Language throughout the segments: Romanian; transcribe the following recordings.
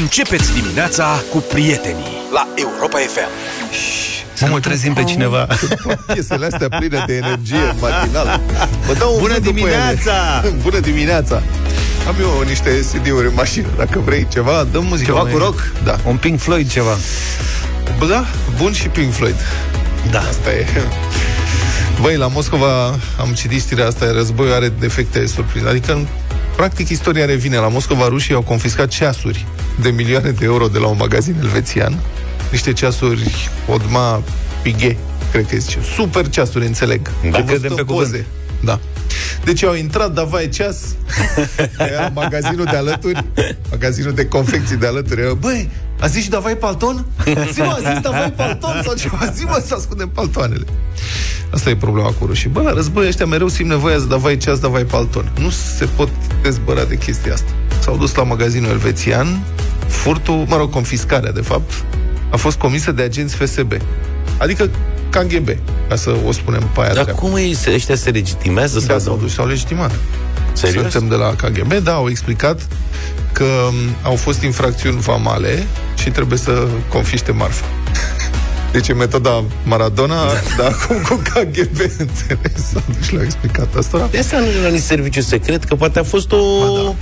Începeți dimineața cu prietenii la Europa FM. Să nu trezim pe cineva. Piesele astea pline de energie matinală. Vă dau un Bună vânt după dimineața! ele. Bună dimineața! Am eu niște CD-uri în mașină. Dacă vrei ceva, dăm muzică. Ceva mai- cu rock? Da. Un Pink Floyd ceva. Bă, da, bun și Pink Floyd. Da. Asta e. Băi, la Moscova am citit știrea asta, războiul are defecte surprize. Adică, practic, istoria revine. La Moscova, rușii au confiscat ceasuri de milioane de euro de la un magazin elvețian. Niște ceasuri Odma Piguet, cred că zice. Super ceasuri, înțeleg. Da, Am văzut credem pe în cuvânt. poze. Da. Deci au intrat, da, vai ceas Era magazinul de alături Magazinul de confecții de alături Era, Băi, a zis și Davai Palton? Zi mă, a zis Davai Palton sau ceva Zi mă să ascundem paltoanele Asta e problema cu rușii Bă, la război ăștia mereu simt nevoia să davai ceas, davai palton Nu se pot dezbăra de chestia asta S-au dus la magazinul elvețian Furtul, mă rog, confiscarea de fapt A fost comisă de agenți FSB Adică KGB Ca să o spunem pe aia Dar treabă. cum ei, se- ăștia se legitimează? Da, sau s-au dus și s-au legitimat. Serios? Suntem de la KGB, da, au explicat că m, au fost infracțiuni vamale și trebuie să confiște marfa. Deci e metoda Maradona, dar acum cu KGB, înțeles? Sau nu și le-au explicat asta. De asta nu era nici serviciu secret, că poate a fost o... da.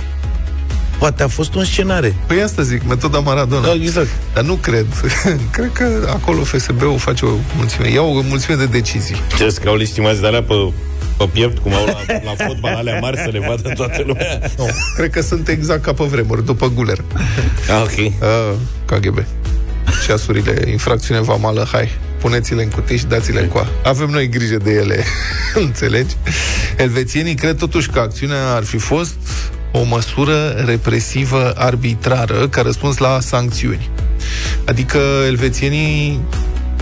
Poate a fost un scenare. Păi asta zic, metoda Maradona. Da, exact. Dar nu cred. cred că acolo FSB-ul face o mulțime. Iau o mulțime de decizii. Ce că au legitimați de alea pe, pe piept, cum au la, la fotbal, alea mari să le vadă toată lumea. Nu, cred că sunt exact ca pe vremuri, după Guler. Ah, ok. Uh, KGB. Ceasurile, infracțiune vamală, hai, puneți-le în cutii și dați-le în coa. Avem noi grijă de ele, înțelegi? Elvețienii cred totuși că acțiunea ar fi fost o măsură represivă arbitrară ca răspuns la sancțiuni. Adică elvețienii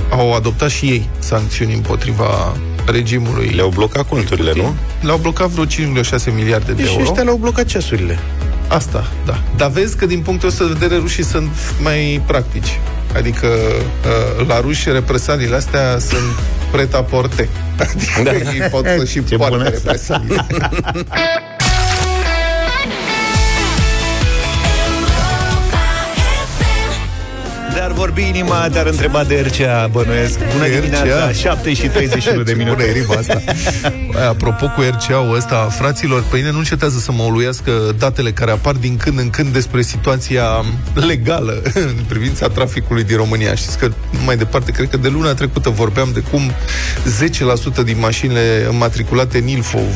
au adoptat și ei sancțiuni împotriva regimului. Le-au blocat conturile, nu? Le-au blocat vreo 5,6 miliarde de Deci euro. ăștia le-au blocat ceasurile. Asta, da. Dar vezi că din punctul ăsta de vedere rușii sunt mai practici. Adică uh, la ruși represaliile astea sunt preta porte. Adică da. ei pot să și Ce poartă bună asta. represaliile. Dar vorbi inima, te-ar întreba de RCA, bănuiesc. Bună De dimineața, RCA? 7 și 31 de Ce minute. bună e rima asta. Băi, apropo cu RCA-ul ăsta, fraților, pe mine nu încetează să mă uluiască datele care apar din când în când despre situația legală în privința traficului din România. Știți că mai departe, cred că de luna trecută vorbeam de cum 10% din mașinile înmatriculate în Ilfov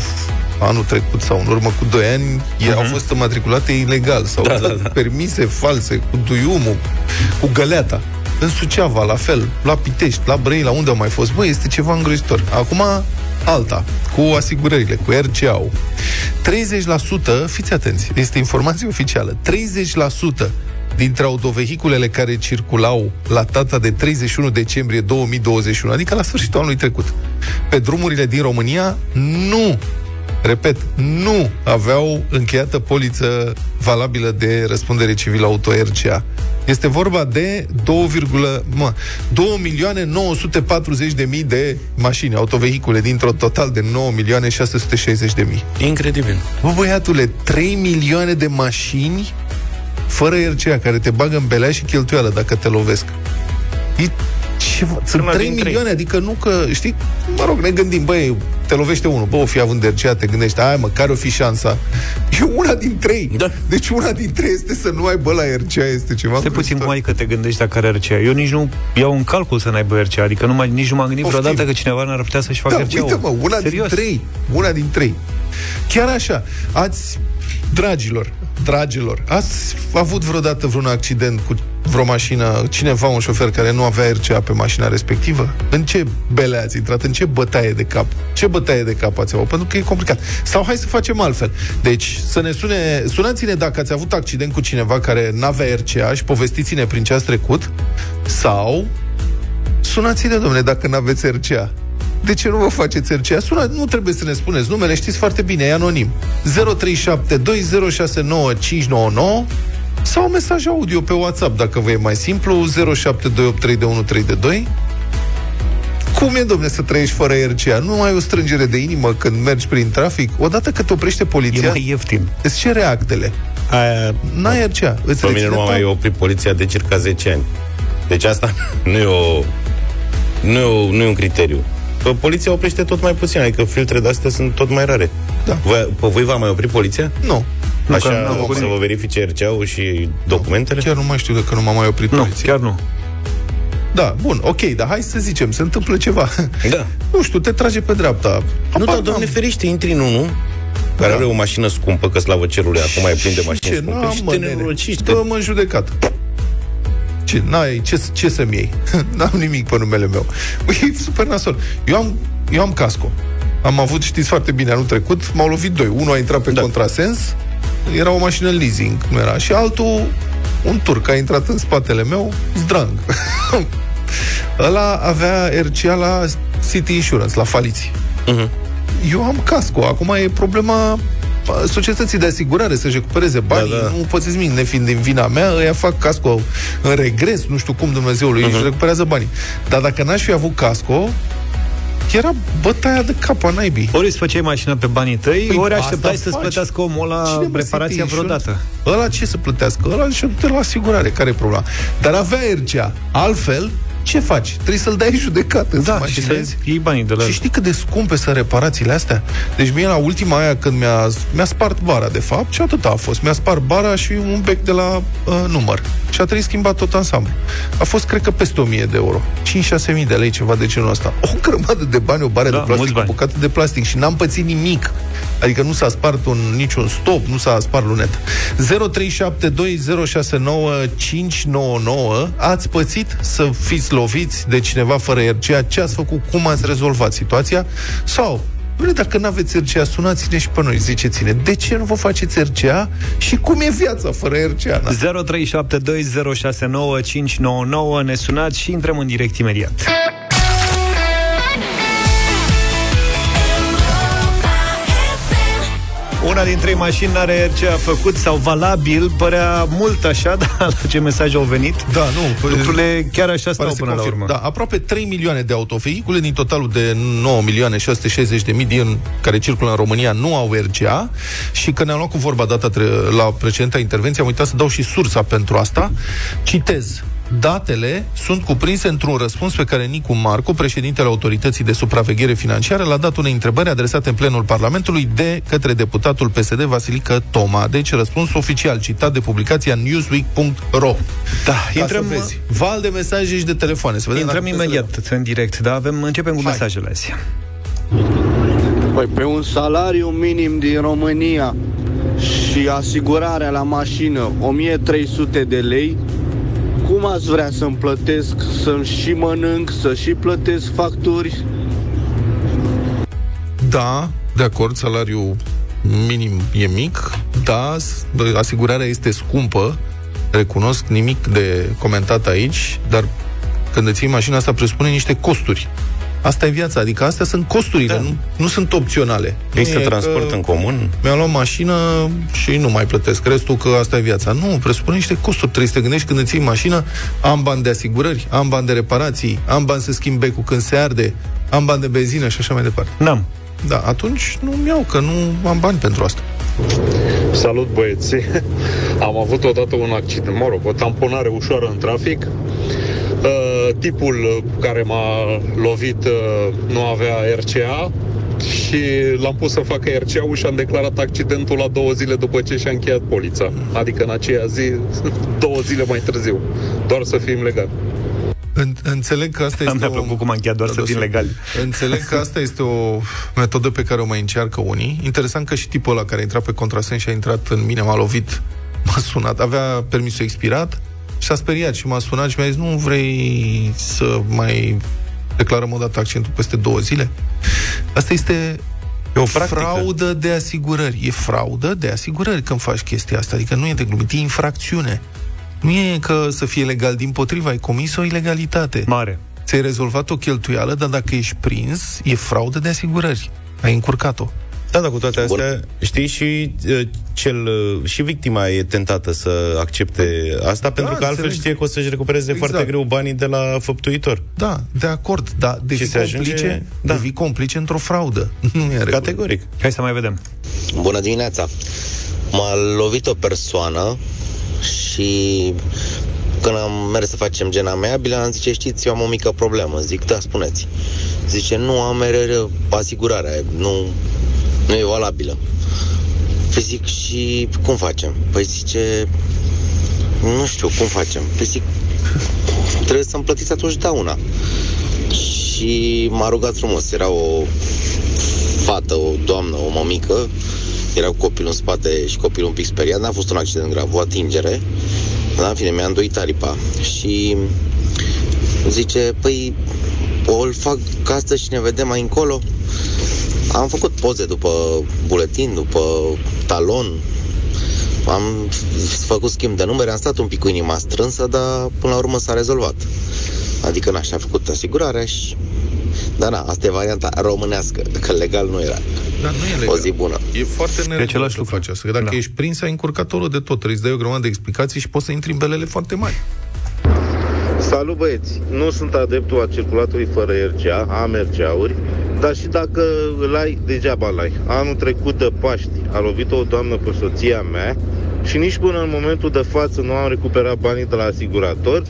anul trecut sau în urmă cu 2 ani uh-huh. au fost înmatriculate ilegal sau Da, da, da. permise false cu duiumul, cu găleata. În Suceava, la fel, la Pitești, la Brăila, unde au mai fost? Băi, este ceva îngrozitor. Acum, alta, cu asigurările, cu RCA-ul. 30%, fiți atenți, este informație oficială, 30% dintre autovehiculele care circulau la data de 31 decembrie 2021, adică la sfârșitul anului trecut, pe drumurile din România, nu repet, nu aveau încheiată poliță valabilă de răspundere civilă auto RCA. Este vorba de 2, mă, 2 milioane 940 de mii de mașini, autovehicule, dintr-un total de 9 milioane 660 de mii. Incredibil. Bă, băiatule, 3 milioane de mașini fără RCA, care te bagă în belea și cheltuială dacă te lovesc. E ceva, sunt Una 3 din trei. milioane, adică nu că, știi, mă rog, ne gândim, băi, te lovește unul, bă, o fi având RCA, te gândești, hai mă, care o fi șansa? E una din trei. Da. Deci una din trei este să nu aibă la RCA, este ceva Stai puțin îngrozitor. cum ai că te gândești dacă are RCA. Eu nici nu iau în calcul să n-aibă RCA, adică nu mai, nici nu m-am gândit Poftim. vreodată că cineva n-ar putea să-și facă Da, RCA. uite mă, una Serios. din trei. Una din trei. Chiar așa, ați, dragilor, dragilor, ați avut vreodată vreun accident cu vreo mașină, cineva, un șofer care nu avea RCA pe mașina respectivă? În ce bele ați intrat? În ce bătaie de cap? Ce bătaie de cap ați avut? Pentru că e complicat. Sau hai să facem altfel. Deci, să ne sune, sunați-ne dacă ați avut accident cu cineva care n-avea RCA și povestiți-ne prin ce ați trecut, sau sunați-ne, domnule, dacă n-aveți RCA. De ce nu vă faceți RCA? Sună, nu trebuie să ne spuneți numele, știți foarte bine, e anonim. 0372069599 sau un mesaj audio pe WhatsApp, dacă vă e mai simplu, 07283132. Cum e, domne, să trăiești fără RCA? Nu ai o strângere de inimă când mergi prin trafic? Odată că te oprește E poliția, mai ieftin. îți cere actele. Aia, N-ai RCA. Îți pe mine reține nu m-a tot. mai oprit poliția de circa 10 ani. Deci asta nu e o... Nu e, o, nu e un criteriu. Pe poliția oprește tot mai puțin, adică filtre de-astea sunt tot mai rare. Da. Voi, pe voi v-a mai oprit poliția? Nu. Așa, că n-am făcut să vă nimic. verifice RCA-ul și documentele? Chiar nu mai știu de că nu m-a mai oprit Nu, poliția. chiar nu. Da, bun, ok, dar hai să zicem, se întâmplă ceva. Da. nu știu, te trage pe dreapta. Nu, Habar dar, n-am. doamne ferește, intri în unul care Da. are o mașină scumpă, că slavă cerului, acum e plin de Și mașini ce? scumpe N-am, și mă, te nene. nenorociști. Dă-mă în judecată. Ce, n-ai, ce, ce să-mi iei? N-am nimic pe numele meu. Băi, e super nasol. Eu am, eu am casco. Am avut, știți foarte bine, anul trecut, m-au lovit doi. Unul a intrat pe da. contrasens, era o mașină leasing, nu era, și altul, un turc, a intrat în spatele meu, zdrang. Ăla avea RCA la City Insurance, la faliții. Mhm. Eu am casco. Acum e problema a, societății de asigurare să-și recupereze banii. Da, da. Nu poți să-ți ne fiind din vina mea, ăia fac casco în regres, nu știu cum Dumnezeului, uh-huh. își recuperează banii. Dar dacă n-aș fi avut casco, era bătaia de cap a naibii. Ori îți făceai mașina pe banii tăi, Păi ori asta așteptai să-ți faci. plătească omul la Cine, mă, reparația City Insurance? vreodată. Ăla ce să plătească? Ăla și de la asigurare. Care e problema? Dar avea RCA. Altfel, ce faci? Trebuie să-l dai în judecată. Da, Îți și să imaginezi? iei banii de la Și el. știi cât de scumpe sunt reparațiile astea? Deci mie la ultima aia când mi-a, mi-a spart bara, de fapt, și atât a fost. Mi-a spart bara și un bec de la uh, număr. Și a trebuit schimbat tot ansamblu. A fost, cred că, peste 1000 de euro. 5-6 mii de lei, ceva de genul ăsta. O grămadă de bani, o bare Da, de plastic, mulți o bani. bucată de plastic și n-am pățit nimic. Adică nu s-a spart un, niciun stop, nu s-a spart lunetă. 0372069599 Ați pățit să fiți loviți de cineva fără RCA? Ce ați făcut? Cum ați rezolvat situația? Sau Bine, dacă nu aveți RCA, sunați-ne și pe noi, ziceți-ne, de ce nu vă faceți RCA și cum e viața fără RCA? Na. 0372069599 Ne sunați și intrăm în direct imediat. Una din trei mașini n-are RCA făcut sau valabil Părea mult așa, dar la ce mesaj au venit Da, nu, Lucrurile chiar așa Pare stau să până la confirm. urmă Da, aproape 3 milioane de autovehicule din totalul de 9 milioane 660 de mii din care circulă în România nu au RCA și că ne-am luat cu vorba data tre- la precedenta intervenție, am uitat să dau și sursa pentru asta. Citez. Datele sunt cuprinse într-un răspuns pe care Nicu Marcu, președintele Autorității de Supraveghere Financiară, l-a dat unei întrebări adresate în plenul Parlamentului de către deputatul PSD Vasilică Toma. Deci răspuns oficial citat de publicația newsweek.ro. Da, Ca intrăm, să vezi. Val de mesaje și de telefoane. Să vedem intrăm dacă puteți să imediat în direct Da, avem, începem cu Hai. mesajele azi Păi pe un salariu minim din România și asigurarea la mașină 1300 de lei, cum ați vrea să-mi plătesc, să-mi și mănânc, să și plătesc facturi? le- Da, de acord, salariul minim e mic, da, s- asigurarea este scumpă, recunosc nimic de comentat aici, dar când îți iei mașina asta presupune niște costuri. Asta e viața, adică astea sunt costurile, Da. nu, nu sunt opționale. Există Nu e transport că în comun? Mi-am luat mașină și nu mai plătesc restul, că asta e viața. Nu, presupune niște costuri. Trebuie să te gândești când îți iei mașină, am bani de asigurări, am bani de reparații, am bani să schimb becul când se arde, am bani de benzină și așa mai departe. N-am Da, atunci nu-mi iau, că nu am bani pentru asta. Salut băieții! Am avut odată un accident, mă rog, o tamponare ușoară în trafic. Uh, tipul uh, care m-a lovit uh, nu avea RCA și l-am pus să facă RCA-ul și am declarat accidentul la două zile după ce și-a încheiat polița. Adică în aceea zi, două zile mai târziu. Doar să fim legali. În, înțeleg că asta este Mi-a o... plăcut cum a încheiat doar să fim legali. Înțeleg că asta este o metodă pe care o mai încearcă unii. Interesant că și tipul ăla care a intrat pe contrasens și a intrat în mine, m-a lovit, m-a sunat, avea permisul expirat și s-a speriat și m-a sunat și mi-a zis, nu vrei să mai declarăm o dată accentul peste două zile? Asta este E o practică. fraudă de asigurări. E fraudă de asigurări când faci chestia asta. Adică nu e de glumit, e infracțiune. Nu e că să fie legal, din potriva, ai comis o ilegalitate. Mare Ți-ai rezolvat o cheltuială, dar dacă ești prins, e fraudă de asigurări. Ai încurcat-o. Da, dar cu toate astea, știi, și uh, cel, uh, și victima e tentată să accepte asta, pentru că altfel înțeleg. știe că o să-și recupereze Exact. foarte greu banii de la făptuitor. Da, de acord, dar devii se ajunge- complice, da. devii complice într-o fraudă. Nu e în regulă. Categoric. Hai să mai vedem Bună dimineața! m-a lovit o persoană și când am mers să facem gen amiabilă, am zice, știți, eu am o mică problemă. Zic, da, spuneți. Zice, nu am RR, asigurarea, nu, nu e valabilă. Păi zic, și cum facem? Păi zice, nu știu, cum facem? Păi zic, trebuie să-mi plătiți atunci dauna. Și m-a rugat frumos, era o fată, o doamnă, o mămică, era cu copilul în spate și copilul un pic speriat, n-a fost un accident grav, o atingere. Da, în fine, mi-a îndoit aripa. Și zice, păi, o îl fac astăzi și ne vedem mai încolo. Am făcut poze după buletin, după talon, am făcut schimb de numere, am stat un pic cu inima strânsă, dar până la urmă s-a rezolvat. Adică n-aș a făcut asigurarea și... Dar na, asta e varianta românească, că legal nu era. Dar nu e legal. O zi bună. E foarte neregulat același să lucru. faci asta. Că Dacă Da. ești prins, ai încurcat torul de tot. Trebuie să dai o grămadă de explicații și poți să intri în belele foarte mari. Salut băieți! Nu sunt adeptul a circulatului fără RCA, am RCA-uri, dar și dacă îl ai, degeaba îl ai. Anul trecut de Paști a lovit o doamnă pe soția mea și nici până în momentul de față nu am recuperat banii de la asigurator,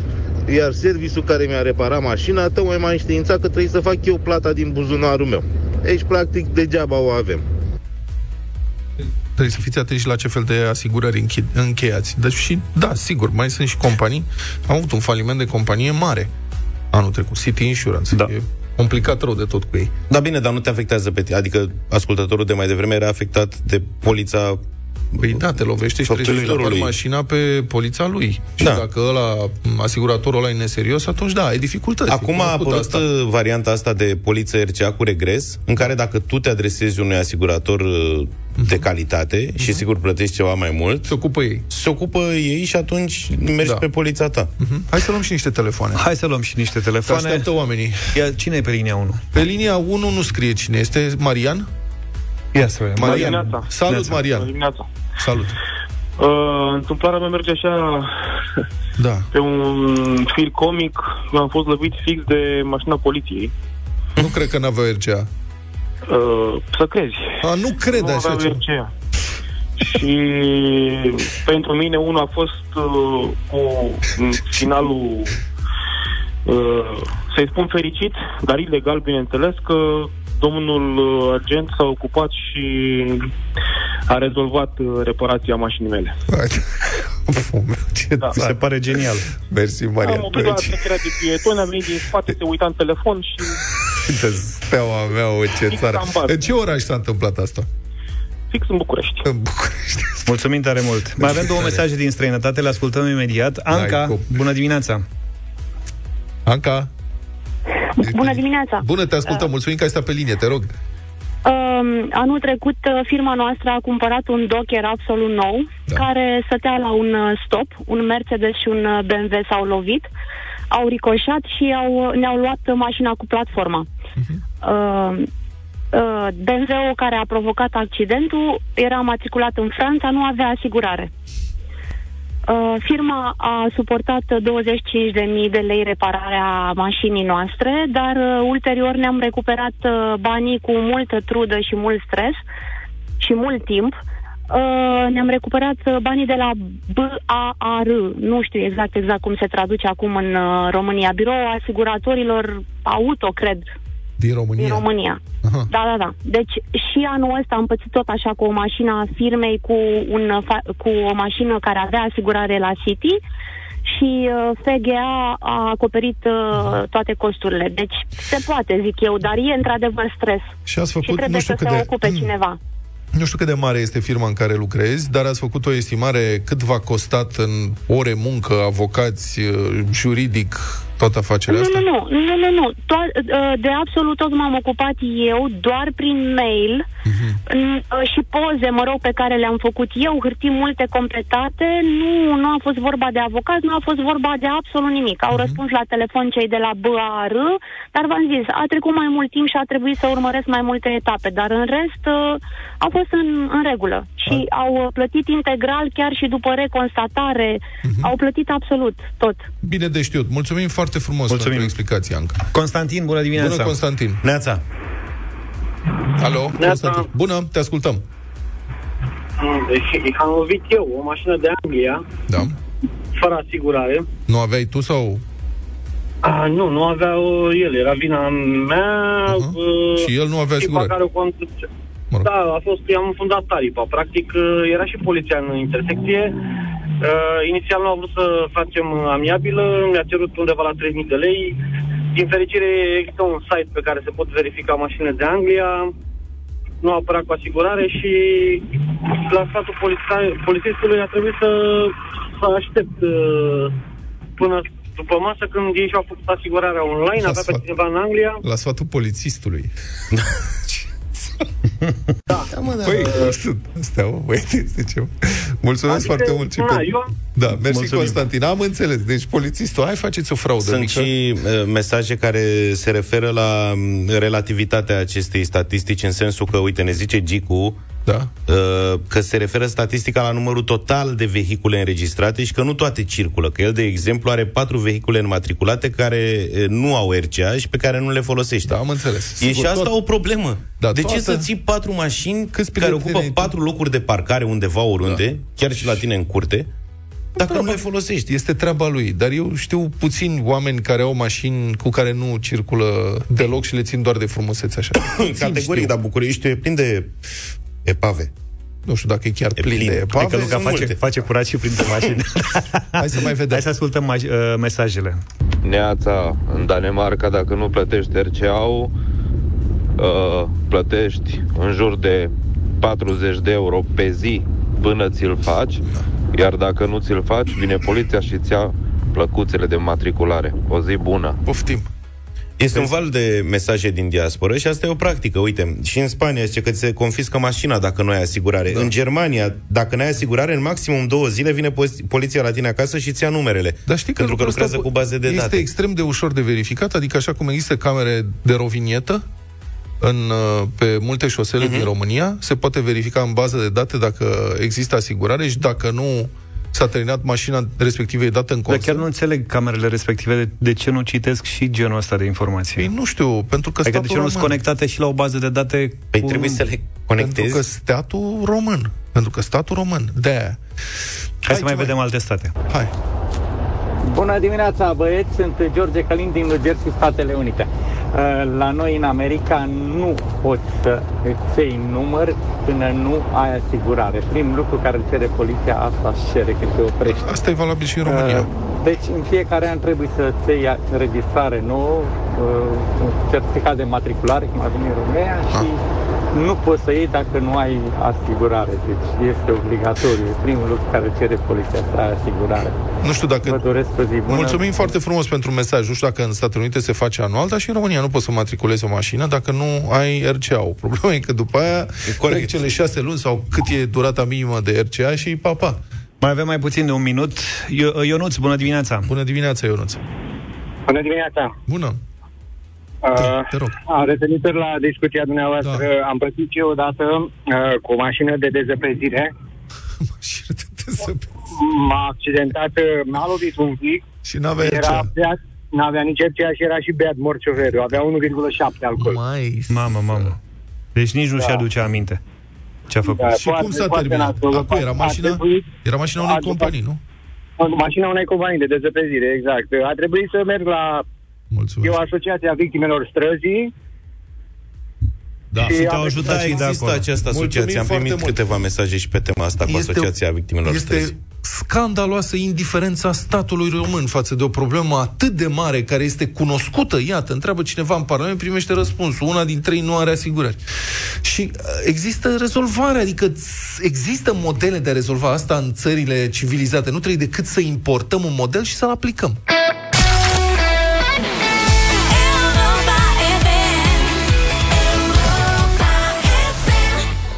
iar serviciul care mi-a reparat mașina tocmai m-a înștiințat că trebuie să fac eu plata din buzunarul meu. Deci, practic, degeaba o avem. Trebuie să fiți atenți la ce fel de asigurări închi- încheiați. Deci și, da, sigur, mai sunt și companii. Am avut un faliment de companie mare anul trecut, City Insurance. Da. E complicat rău de tot cu ei. Da, bine, dar nu te afectează pe tine. Adică ascultătorul de mai devreme era afectat de polița Păi da, te lovește și trebuie să Făptuitorului. repari mașina pe polița lui. Și Da. dacă ăla, asiguratorul ăla e neserios, atunci da, ai dificultăți. Acum E a cunoscut apărut asta. asta. varianta asta de poliță RCA cu regres, în care dacă tu te adresezi unui asigurator uh, de calitate și sigur plătești ceva mai mult, Se ocupă ei. se ocupă ei și atunci mergi Da. pe polița ta. Mhm. Hai să luăm și niște telefoane. Hai să luăm și niște Te telefoane. așteaptă oamenii. Ia, cine e pe linia 1? Pe linia 1 nu scrie cine este. Marian? Ia să vedem. Marian. dimineața. Salut, Neața. Marian. dimineața. Salut. Uh, întâmplarea mea merge așa Da. pe un fir comic. Eu am fost lovit fix de mașina poliției. Nu cred că n-avea RCA. Uh, să crezi. A, nu cred nu așa aveam ceva. RCA. Și pentru mine unul a fost uh, cu mm, finalul uh, să-i spun fericit, dar ilegal, bineînțeles, că domnul uh, agent s-a ocupat și a rezolvat uh, reparația mașinii mele. Ce Da. Mi se pare genial. Mersi, Marian. Am oprit la trecerea de pietoni, a venit din spate, se uita în telefon și Uite, steaua mea, o, ce Fix țară. am bază. În ce oraș s-a întâmplat asta? fix în București. În București. Mulțumim tare mult. Mai avem două tare. mesaje din străinătate, le ascultăm imediat. Anca, cum. bună dimineața. Anca? Bună dimineața! Bună, te ascultăm. Mulțumim că ai stat pe linie, te rog. Um, anul trecut, uh, firma noastră a cumpărat un Docker absolut nou, Da. care stătea la un uh, stop, un Mercedes și un uh, BMW s-au lovit, au ricoșat și au, ne-au luat uh, mașina cu platforma. Uh, uh, BMW-ul care a provocat accidentul era matriculat în Franța, nu avea asigurare. Uh, firma a suportat 25.000 de lei repararea mașinii noastre, dar uh, ulterior ne-am recuperat uh, banii cu multă trudă și mult stres și mult timp. Uh, ne-am recuperat uh, banii de la BAR, nu știu exact exact cum se traduce acum în uh, România, Birou Asiguratorilor Auto, cred, Din România. din România. Aha. Da, da, da. Deci și anul ăsta am pățit tot așa cu o mașină a firmei, cu, un, fa- cu o mașină care avea asigurare la City și uh, FGA a acoperit uh, toate costurile. Deci se poate, zic eu, dar e într-adevăr stres. Și ați Și făcut, trebuie nu știu să cât se de... ocupe cineva. Nu știu cât de mare este firma în care lucrezi, dar ați făcut o estimare cât v-a costat în ore muncă, avocați, uh, juridic, toată afacerea Nu, asta? nu, nu, nu, nu, nu. To- uh, de absolut tot m-am ocupat eu, doar prin mail Mhm. n- uh, și poze, mă rog, pe care le-am făcut eu, hârtii multe completate. Nu, nu a fost vorba de avocat, nu a fost vorba de absolut nimic. Mhm. Au răspuns la telefon cei de la BAR, dar v-am zis, a trecut mai mult timp și a trebuit să urmăresc mai multe etape, dar în rest uh, a fost în, în regulă. Și au uh, plătit integral, chiar și după reconstatare, au plătit absolut tot. Bine de știut. Mulțumim foarte frumos Mulțumim. pentru explicație, Anca. Constantin, bună dimineața. Bună, Constantin. Neața. Alo, Constantin. Bună, te ascultăm. Deci am lovit eu o mașină de Anglia, Da. fără asigurare. Nu aveai tu sau... A, nu, nu avea o, el, era vina mea. Uh, Și el nu avea tipa asigurare. care o conduce. Da, a fost, i-am înfundat tarifa. Practic, uh, era și poliția în intersecție. Uh, inițial nu a vrut să facem uh, amiabilă, mi-a cerut undeva la 3.000 de lei. Din fericire, există un site pe care se pot verifica mașinile de Anglia. Nu a apărat cu asigurare și la sfatul poliția- polițistului a trebuit să, să aștept uh, până după masă când ei și-au făcut asigurarea online, La avea pe sfat. cineva în Anglia. La sfatul polițistului. Da. da mă, da. Păi, nu știu, astea, mă, băieți, este ceva. Mulțumesc Adică, foarte mult. și na, pentru- eu- Da, mersi, Mulțumim. Constantin. Am înțeles. Deci, polițistul, hai faceți o fraudă Sunt mică. și uh, mesaje care se referă la mm, relativitatea acestei statistici, în sensul că, uite, ne zice Gicu da. uh, că se referă statistica la numărul total de vehicule înregistrate și că nu toate circulă. Că el, de exemplu, are patru vehicule înmatriculate care uh, nu au RCA și pe care nu le folosește. Da, am înțeles. E Sigur, și asta tot- o problemă. Da, de ce toată- să ții patru mașini care prieteni ocupă ai tu? patru locuri de parcare undeva, oriunde, da. chiar și la tine în curte, dacă nu le folosești? Este treaba lui, dar eu știu puțini oameni care au mașini cu care nu circulă deloc și le țin doar de frumusețe așa. Puțini Categoric, știu. dar Bucureștiul e plin de epave. Nu știu dacă e chiar plin, plin. de epave. Adică Luca sunt face, multe. face curat și printre mașini. Hai să mai vedem. Hai să ascultăm ma- uh, mesajele. Neața, în Danemarca, dacă nu plătești RCA-ul, uh, plătești în jur de 40 de euro pe zi până ți-l faci, iar dacă nu ți-l faci, vine poliția și ți ia plăcuțele de matriculare. O zi bună. Poftim. Este un val de mesaje din diasporă și asta e o practică. Uite, și în Spania zice că ți se confiscă mașina dacă nu ai asigurare. Da. În Germania, dacă nu ai asigurare, în maximum două zile vine po- poliția la tine acasă și îți ia numerele. Dar știi că pentru că lucrul lucrează ăsta cu baze de este date. extrem de ușor de verificat, adică așa cum există camere de rovinietă în, uh, pe multe șosele Mhm. uh-huh. din România, se poate verifica în bază de date dacă există asigurare și dacă nu s-a terminat mașina respectivă e dată în Dar consum. chiar nu înțeleg camerele respective de, de ce nu citesc și genul ăsta de informații. Păi nu știu, pentru că Adică de statul ce nu sunt român. conectate și la o bază de date Păi cu... trebuie să le conectezi. Pentru că statul român. Pentru că statul român. De aia. Hai să mai vedem alte state. Hai. Bună dimineața, băieți! Sunt George Călin din New Jersey, Statele Unite. Uh, La noi în America nu poți să îți iei număr până nu ai asigurare. Primul lucru care îl cere poliția, asta își cere când te oprește. Asta e valabil și în România. Uh, Deci în fiecare an trebuie să îți iei înregistrare nouă, uh, un certificat de matriculare, cum ar veni în România, și nu poți să iei dacă nu ai asigurare. Deci este obligatoriu. E primul lucru care cere poliția să ai asigurare. Nu știu dacă... Vă doresc o zi bună. Mulțumim foarte frumos pentru mesaj. Nu știu dacă în Statele Unite se face anual, dar și în România nu poți să matriculezi o mașină dacă nu ai RCA. Problema e că după aia corect cele șase luni sau cât e durata minimă de RCA și papa. Mai avem mai puțin de un minut. Io- Ionuț, bună dimineața! Bună dimineața, Ionuț! Bună dimineața! Bună! Uh, te rog. A, referitor la discuția dumneavoastră, da. am plătit și eu odată uh, cu o mașină de dezăpezire. mașină de dezăpezire? M-a accidentat, uh, m-a lovit un pic. Și n-avea era RCA. beat, n-avea nici RCA și era și beat mort șoferul. Avea 1,7 alcool. Mai. Mamă, mamă. Deci nici nu Da. și aduce aminte ce a făcut. Da, Și cum s-a terminat? nasol. A cui era A mașina? trebuit- Era mașina unei a după- companii, nu? Mașina unei companii de dezăpezire, exact. A trebuit să merg la Mulțumesc. eu, Asociația Victimelor Străzii. Da. Și Și te-au am- ajutat da, și de există acolo. această asociație. Mulțumim Am primit foarte mult. câteva mesaje și pe tema asta cu Asociația Victimelor este Străzi. scandaloasă indiferența statului român față de o problemă atât de mare care este cunoscută. Iată, întreabă cineva în Parlament, primește răspunsul. Una din trei nu are asigurări. Și uh, există rezolvare, adică ț- există modele de a rezolva asta în țările civilizate. Nu trebuie decât să importăm un model și să-l aplicăm.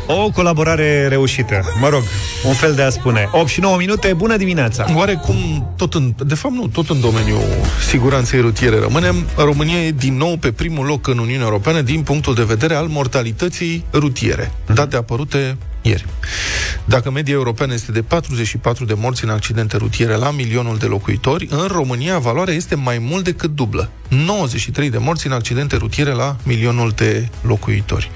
O colaborare reușită. Mă rog, un fel de a spune. 8 și 9 minute, bună dimineața! Oarecum, tot în, de fapt nu, tot în domeniul siguranței rutiere rămânem. România e din nou pe primul loc în Uniunea Europeană din punctul de vedere al mortalității rutiere. Date apărute ieri. Dacă media europeană este de 44 de morți în accidente rutiere la milionul de locuitori, în România valoarea este mai mult decât dublă. 93 de morți în accidente rutiere la milionul de locuitori.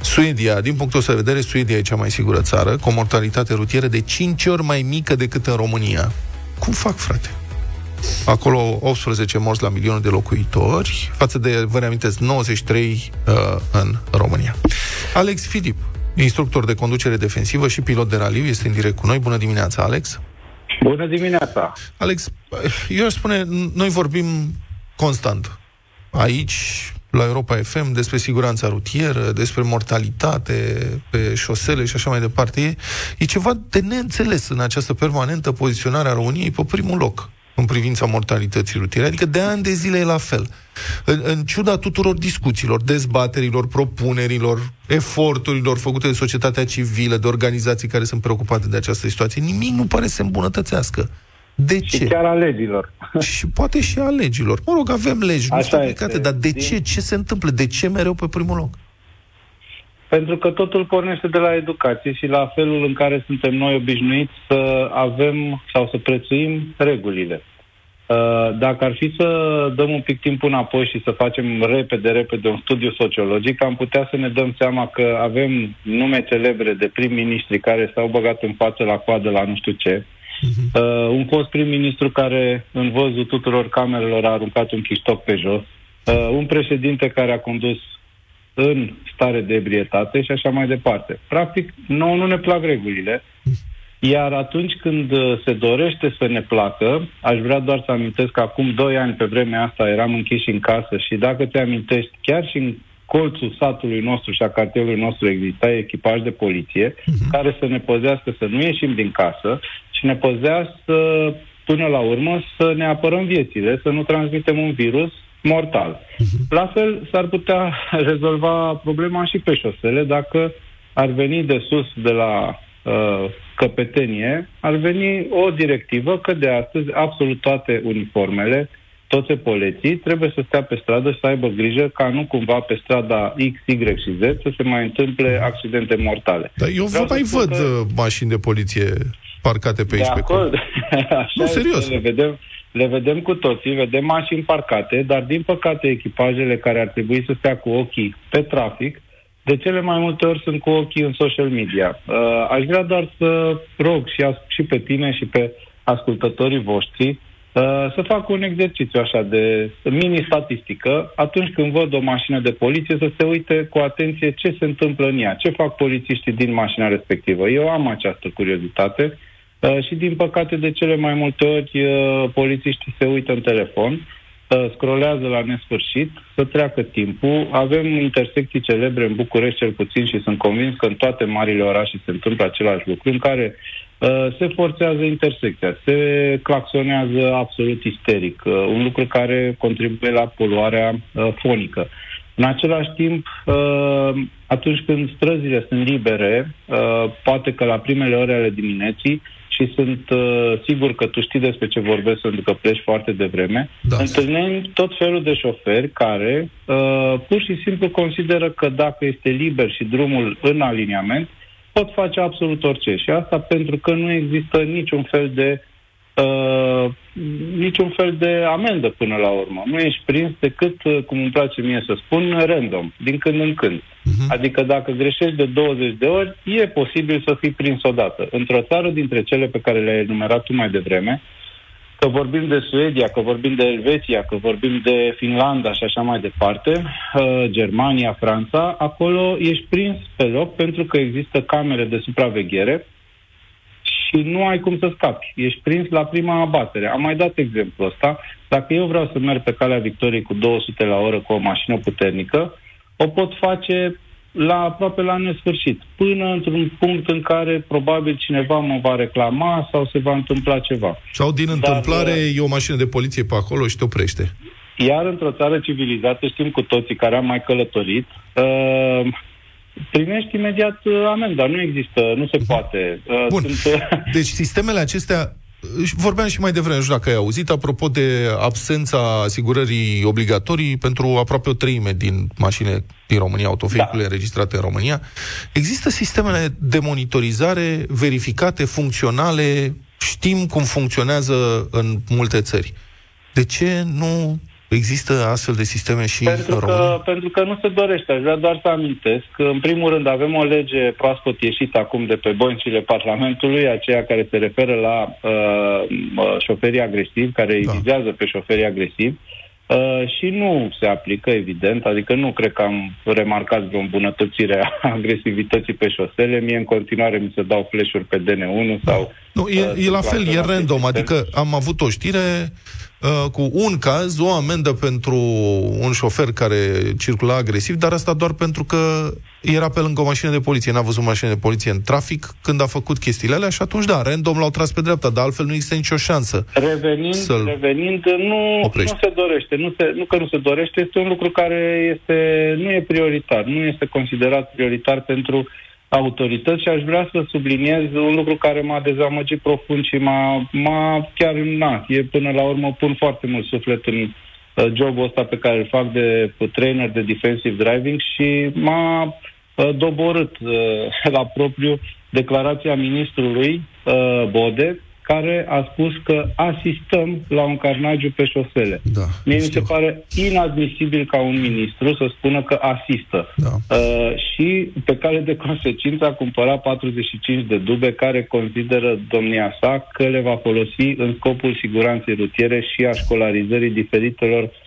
Suedia, din punctul ăsta de vedere, Suedia e cea mai sigură țară, cu o mortalitate rutieră de 5 ori mai mică decât în România. Cum fac, frate? Acolo 18 morți la milionul de locuitori, față de, vă reamintesc, 93 uh, în România. Alex Filip, instructor de conducere defensivă și pilot de raliu, este în direct cu noi. Bună dimineața, Alex! Bună dimineața! Alex, eu aș spune, noi vorbim constant aici, la Europa FM, despre siguranța rutieră, despre mortalitate pe șosele și așa mai departe. E, e ceva de neînțeles în această permanentă poziționare a României pe primul loc în privința mortalității rutiere. Adică de ani de zile e la fel. În, în ciuda tuturor discuțiilor, dezbaterilor, propunerilor, eforturilor făcute de societatea civilă, de organizații care sunt preocupate de această situație, nimic nu pare să îmbunătățească. De și ce? chiar a legilor. Și poate și a legilor. Mă rog, avem legi, nu Așa sunt aplicate, este. dar de Din- ce? Ce se întâmplă? De ce mereu pe primul loc? Pentru că totul pornește de la educație și la felul în care suntem noi obișnuiți să avem sau să prețuim regulile. Uh, Dacă ar fi să dăm un pic timp înapoi și să facem repede, repede un studiu sociologic, am putea să ne dăm seama că avem nume celebre de prim-ministri care s-au băgat în față la coadă la nu știu ce, Uh, un fost prim-ministru care, în văzul tuturor camerelor, a aruncat un chiștoc pe jos. Uh, un președinte care a condus în stare de ebrietate și așa mai departe. Practic, nouă nu ne plac regulile, iar atunci când uh, se dorește să ne placă, aș vrea doar să amintesc că acum doi ani pe vremea asta eram închiși în casă și dacă te amintești, chiar și în colțul satului nostru și a cartierului nostru exista echipaj de poliție care să ne păzească să nu ieșim din casă și ne păzea să, până la urmă, să ne apărăm viețile, să nu transmitem un virus mortal. La fel s-ar putea rezolva problema și pe șosele dacă ar veni de sus de la uh, căpetenie, ar veni o directivă că de astăzi absolut toate uniformele, toți epoleții trebuie să stea pe stradă și să aibă grijă ca nu cumva pe strada X, Y și Z să se mai întâmple accidente mortale. Dar eu Vreau vă mai să spun văd că- uh, mașini de poliție parcate pe aici, de pe acolo. acord. Așa Nu, este, serios. Le vedem, le vedem cu toții, vedem mașini parcate, dar din păcate echipajele care ar trebui să stea cu ochii pe trafic, de cele mai multe ori sunt cu ochii în social media. Uh, aș vrea doar să rog și, as- și pe tine și pe ascultătorii voștri uh, să facă un exercițiu așa de mini-statistică. Atunci când văd o mașină de poliție, să se uite cu atenție ce se întâmplă în ea, ce fac polițiștii din mașina respectivă. Eu am această curiozitate uh, și, din păcate, de cele mai multe ori, uh, polițiștii se uită în telefon, uh, scrolează la nesfârșit, să treacă timpul. Avem intersecții celebre în București, cel puțin, și sunt convins că în toate marile orașe se întâmplă același lucru, în care uh, se forțează intersecția, se claxonează absolut isteric, uh, un lucru care contribuie la poluarea uh, fonică. În același timp, uh, atunci când străzile sunt libere, uh, poate că la primele ore ale dimineții, și sunt uh, sigur că tu știi despre ce vorbesc pentru că pleci foarte devreme, da. întâlnim tot felul de șoferi care uh, pur și simplu consideră că dacă este liber și drumul în aliniament, pot face absolut orice. Și asta pentru că nu există niciun fel de uh, niciun fel de amendă până la urmă. Nu ești prins decât, uh, cum îmi place mie să spun, random, din când în când. Uh-huh. Adică dacă greșești de 20 de ori, e posibil să fii prins odată. Într-o țară dintre cele pe care le-ai enumerat tu mai devreme, că vorbim de Suedia, că vorbim de Elveția, că vorbim de Finlanda și așa mai departe, uh, Germania, Franța, acolo ești prins pe loc pentru că există camere de supraveghere și nu ai cum să scapi. Ești prins la prima abatere. Am mai dat exemplu ăsta. Dacă eu vreau să merg pe calea Victoriei cu 200 la oră cu o mașină puternică, o pot face la aproape la nesfârșit, până într-un punct în care probabil cineva mă va reclama sau se va întâmpla ceva. Sau din Dar, întâmplare uh, e o mașină de poliție pe acolo și te oprește. Iar într-o țară civilizată, știm cu toții care am mai călătorit, uh, primești imediat uh, amenda. Nu există, nu se poate. Uh, Bun. Sunt, uh, Deci sistemele acestea vorbeam și mai devreme, nu știu dacă ai auzit, apropo de absența asigurării obligatorii pentru aproape o treime din mașini din România, autovehicule da. înregistrate în România. Există sistemele de monitorizare verificate, funcționale, știm cum funcționează în multe țări. De ce nu Există astfel de sisteme și pentru în că, România? Pentru că nu se dorește. Aș vrea doar să amintesc că, în primul rând, avem o lege proaspăt ieșită acum de pe băncile Parlamentului, aceea care se referă la uh, șoferii agresivi, care da. vizează pe șoferii agresivi. Uh, și nu se aplică, evident, adică nu cred că am remarcat vreo îmbunătățire a agresivității pe șosele. Mie în continuare mi se dau flash-uri pe DN1 sau... Nu, e, uh, e la fel, e random, adică am avut o știre Uh, cu un caz, o amendă pentru un șofer care circula agresiv, dar asta doar pentru că era pe lângă o mașină de poliție, n-a văzut mașină de poliție în trafic când a făcut chestiile alea și atunci, da, random l-au tras pe dreapta, dar altfel nu există nicio șansă. Revenind, revenind nu, nu se dorește, nu, se, nu că nu se dorește, este un lucru care este, nu e prioritar, nu este considerat prioritar pentru uh, autorități și aș vrea să subliniez un lucru care m-a dezamăgit profund și m-a, m-a chiar, na, e până la urmă pun foarte mult suflet în uh, jobul ăsta pe care îl fac de trainer de defensive driving și m-a uh, doborât uh, la propriu declarația ministrului uh, Bode, care a spus că asistăm la un carnagiu pe șosele. Da, Mie mi se pare inadmisibil ca un ministru să spună că asistă. Da. Uh, și pe care de consecință a cumpărat 45 de dube care consideră domnia sa că le va folosi în scopul siguranței rutiere și a școlarizării diferitelor Uh,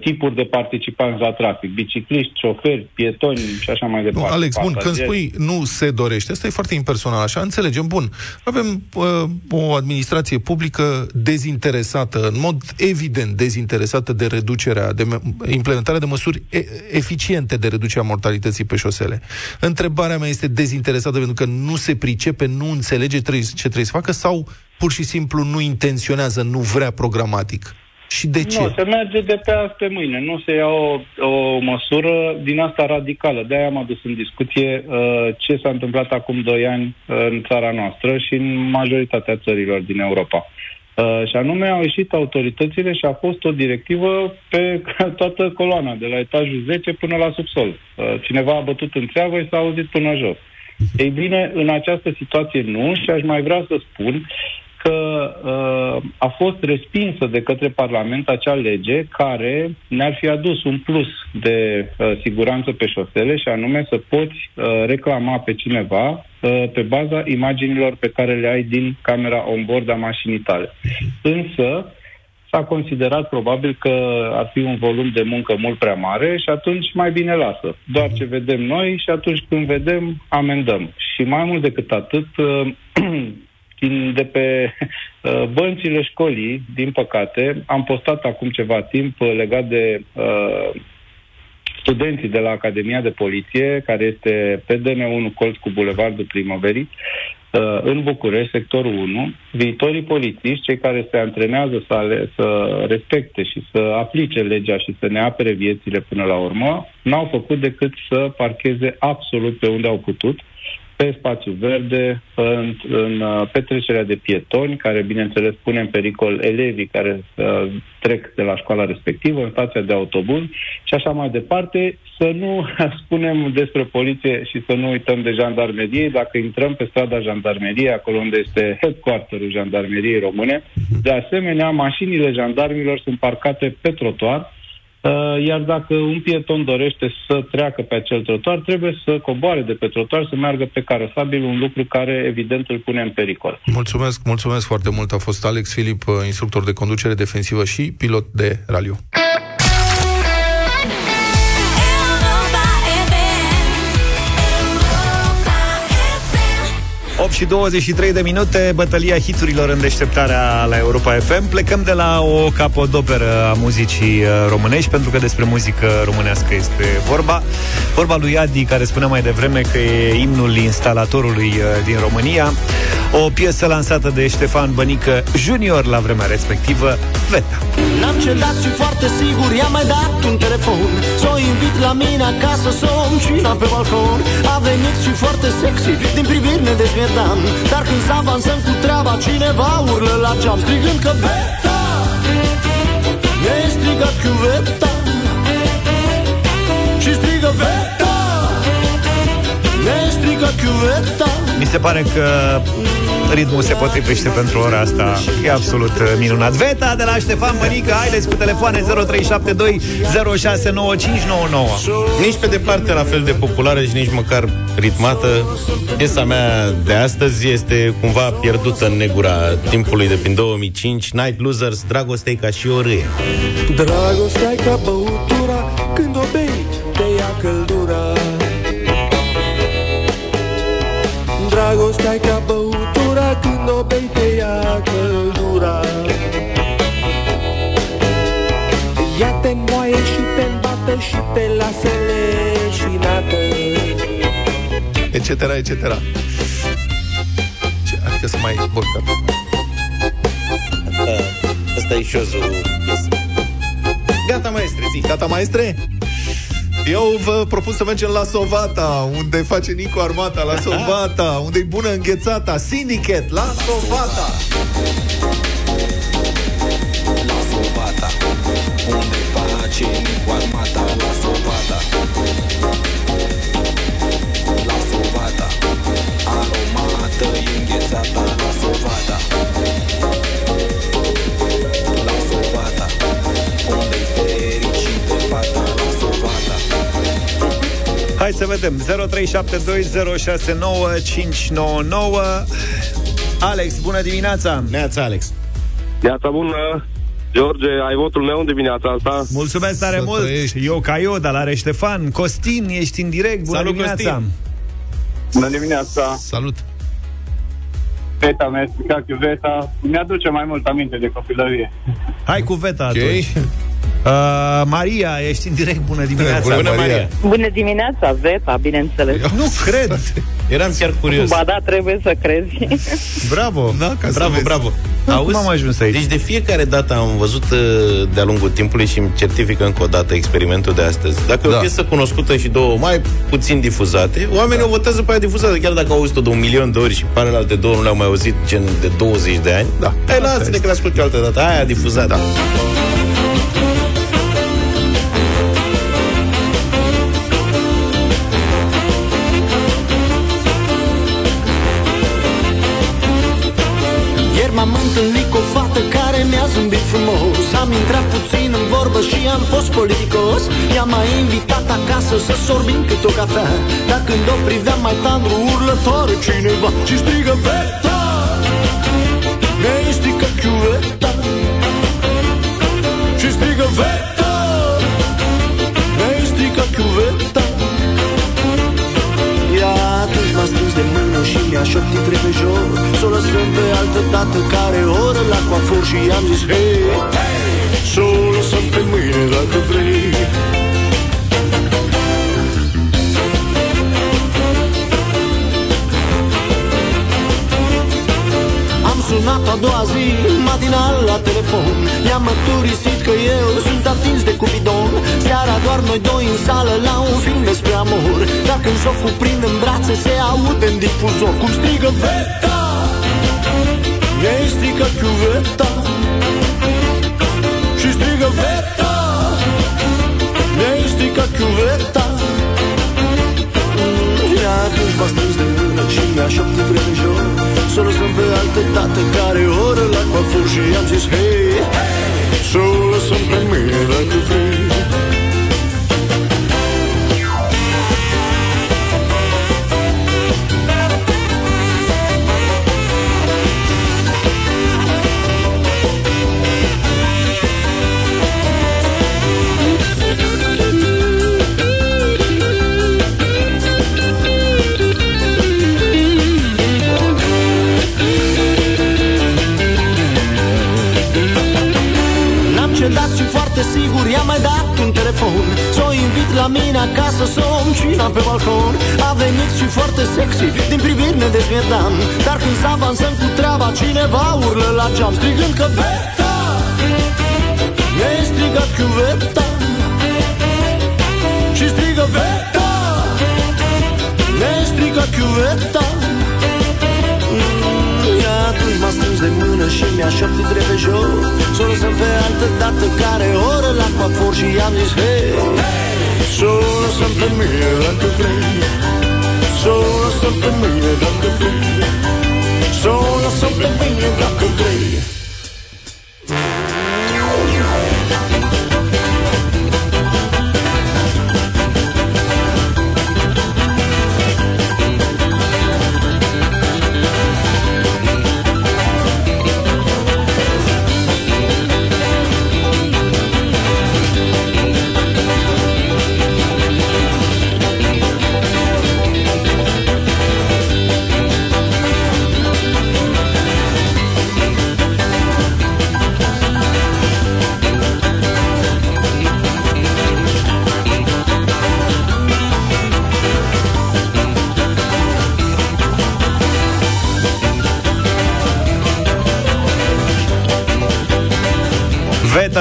tipuri de participanți la trafic, bicicliști, șoferi, pietoni și așa mai departe. Nu, Alex, bun, când spui nu se dorește, asta e foarte impersonal, așa, înțelegem, bun. Avem uh, o administrație publică dezinteresată, în mod evident dezinteresată de reducerea, de implementarea de măsuri e- eficiente de reducerea mortalității pe șosele. Întrebarea mea este dezinteresată pentru că nu se pricepe, nu înțelege ce trebuie să facă sau pur și simplu nu intenționează, nu vrea programatic? Și de ce? Nu, se merge de pe azi pe mâine. Nu se ia o, o măsură din asta radicală. De-aia am adus în discuție uh, ce s-a întâmplat acum 2 ani uh, în țara noastră și în majoritatea țărilor din Europa. Uh, și anume au ieșit autoritățile și a fost o directivă pe toată coloana, de la etajul 10 până la subsol. Uh, cineva a bătut în țeavă și s-a auzit până jos. Ei bine, în această situație nu și aș mai vrea să spun că uh, a fost respinsă de către Parlament acea lege care ne-ar fi adus un plus de uh, siguranță pe șosele și anume să poți uh, reclama pe cineva uh, pe baza imaginilor pe care le ai din camera on-board a mașinii tale. Însă, s-a considerat probabil că ar fi un volum de muncă mult prea mare și atunci mai bine lasă. Doar ce vedem noi și atunci când vedem, amendăm. Și mai mult decât atât, uh, din, de pe uh, băncile școlii, din păcate, am postat acum ceva timp uh, legat de uh, studenții de la Academia de Poliție, care este pe DN1 colț cu Bulevardul Primăverii, uh, în București, sectorul 1, viitorii polițiști, cei care se antrenează să, ale, să respecte și să aplice legea și să ne apere viețile până la urmă, n-au făcut decât să parcheze absolut pe unde au putut pe spațiu verde, în, în uh, petrecerea de pietoni, care, bineînțeles, pune în pericol elevii care uh, trec de la școala respectivă, în stația de autobuz și așa mai departe, să nu spunem despre poliție și să nu uităm de jandarmerie. Dacă intrăm pe strada jandarmeriei, acolo unde este headquarterul jandarmeriei române, de asemenea, mașinile jandarmilor sunt parcate pe trotuar, Uh, iar dacă un pieton dorește să treacă pe acel trotuar, trebuie să coboare de pe trotuar, să meargă pe carosabil, un lucru care evident îl pune în pericol. Mulțumesc, mulțumesc foarte mult. A fost Alex Filip, uh, instructor de conducere defensivă și pilot de raliu. 8 și 23 de minute, bătălia hiturilor în deșteptarea la Europa FM. Plecăm de la o capodoperă a muzicii uh, românești, pentru că despre muzică românească este vorba. Vorba lui Adi, care spunea mai devreme că e imnul instalatorului uh, din România. O piesă lansată de Ștefan Bănică Junior la vremea respectivă, Veta. N-am cedat și foarte sigur i-am mai dat un telefon Să o invit la mine acasă să o și pe balcon A venit și foarte sexy din priviri nedezmierdat Vietnam Dar când să avansăm cu treaba Cineva urlă la geam Strigând că Beta Ne-ai strigat chiuveta Și strigă Beta Ne-ai strigat chiuveta Mi se pare că ritmul se potrivește pentru ora asta. E absolut uh, minunat. Veta de la Ștefan Mănică, haideți cu telefoane 0372 069599. Nici pe departe la fel de populară și nici măcar ritmată. Piesa mea de astăzi este cumva pierdută în negura timpului de prin 2005. Night Losers, Dragoste ca și o râie. Dragostea ca băutura Când o bei, te ia căldura Dragostea ca băutura Când o bei, te ia căldura Ea te moaie și te îmbată Și te lasă leșinată etc., etc. Ce, adică să mai borcat. Asta e șozul Gata, maestre, zi. Gata, maestre? Eu vă propun să mergem la Sovata, unde face Nico Armata, la Sovata, unde e bună înghețata, Syndicate, la Sovata. Să vedem 0372069599 Alex, bună dimineața Neața, Alex Neața bună! George, ai votul meu în dimineața asta? Mulțumesc tare Să mult trăiești. Eu ca eu, dar la Ștefan Costin, ești în direct, bună Salut, dimineața Costin. Bună dimineața! Salut! Feta mea, strica chiuveta, mi-aduce mai mult aminte de copilărie. Hai cu Veta atunci uh, Maria, ești în direct, bună dimineața Bună, Bună, Maria. Maria. Bună dimineața, Veta, bineînțeles. Nu cred. Eram chiar curios. Ba da, trebuie să crezi. Bravo. Da, ca Bravo, bravo. Cum am ajuns aici? Deci de fiecare dată am văzut uh, de-a lungul timpului și îmi certifică încă o dată experimentul de astăzi. Dacă e Da. o piesă cunoscută și două mai puțin difuzate, oamenii da. o votează pe aia difuzată, chiar dacă au auzit-o de un milion de ori și pe alte două nu le-au mai auzit gen de 20 de ani. Da. Hai, lasă-ne că le ascult eu altă dată. Aia difuzată. Da. Mi-a zâmbit frumos. Am intrat puțin în vorbă și am fost politicos I-am mai invitat acasă să sorbim cât o cafea. Dar când o priveam mai tandru urlătoare cineva Și strigă Veta și mi-a șoptit repejor Să o lăsăm pe altă dată care oră la coafor Și i-am zis hei, să o lăsăm pe mâine dacă vrei sunat a doua zi, matinal la telefon. I-am mărturisit că eu sunt atins de cupidon. Seara doar noi doi în sală la un film despre amor. Dar când s-o cuprind în brațe se aude în difuzor. Cum strigă Veta Mi-ai stricat chiuveta. Și strigă Veta Mi-ai stricat chiuveta. Ea atunci m-a strâns de mână și mi-a șoptit repejor Să o lăsăm pe altă dată care oră la coafor Și i-am zis hei, să o lăsăm pe mine dacă vrei foarte sigur i-am mai dat un telefon. Să o invit la mine acasă să o cina pe balcon. A venit și foarte sexy, din priviri ne dezmierdam Dar când să avansăm cu treaba cineva urlă la geam Strigând că Veta Mi-ai strigat chiuveta Și strigă Veta Mi-ai strigat chiuveta și mi-a șoptit repejor Să o lăsăm pe altă dată care oră la coafor Și i-am zis hei, să o lăsăm pe mine dacă vrei. Să o lăsăm pe mine dacă vrei. Să o lăsăm pe mine dacă vrei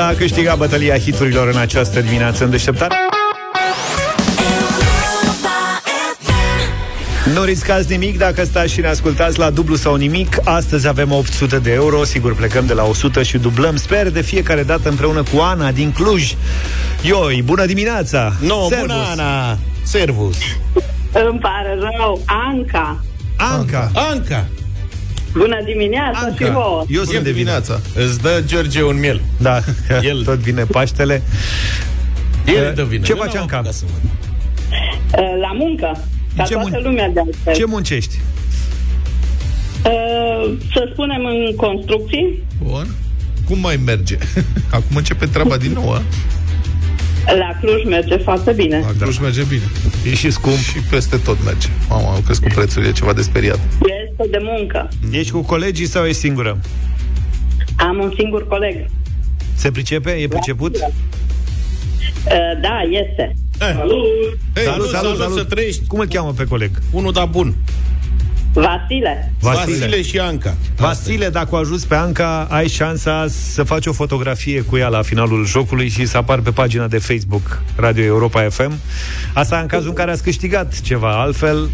a câștigat bătălia hiturilor în această dimineață în deșteptare. Nu riscați nimic dacă stați și ne ascultați la dublu sau nimic. Astăzi avem 800 de euro, sigur plecăm de la 100 și dublăm. Sper de fiecare dată împreună cu Ana din Cluj. Ioi, bună dimineața! No, Servus. bună, Ana! Servus! Îmi pare rău. Anca. Anca! Anca! Bună dimineața și vouă. Eu sunt de dimineața. Îți dă George un miel. Da, El. tot vine Paștele. El dă vină. Ce Eu faci, n-am Anca? apucat să văd. Uh, La muncă. Ca Ce toată mun- lumea de altfel. Ce muncești? Uh, Să spunem în construcții, Bun. Cum mai merge? Acum începe treaba din nou, a? La Cluj merge foarte bine. La Cluj merge bine. E și scump. Și peste tot merge. Mama, au crescut prețurile, e ceva de speriat. Este de muncă. Ești cu colegii sau ești singură? Am un singur coleg. Se pricepe? E priceput? Uh, Da, este. Salut! Hey, salut, salut, salut, să trăiești. Cum îl cheamă pe coleg? Unul da bun. Vasile. Vasile. Vasile și Anca. Vasile, dacă o ajuți pe Anca, ai șansa să faci o fotografie cu ea la finalul jocului și să apar pe pagina de Facebook Radio Europa FM. Asta în cazul în care ați câștigat ceva. Altfel,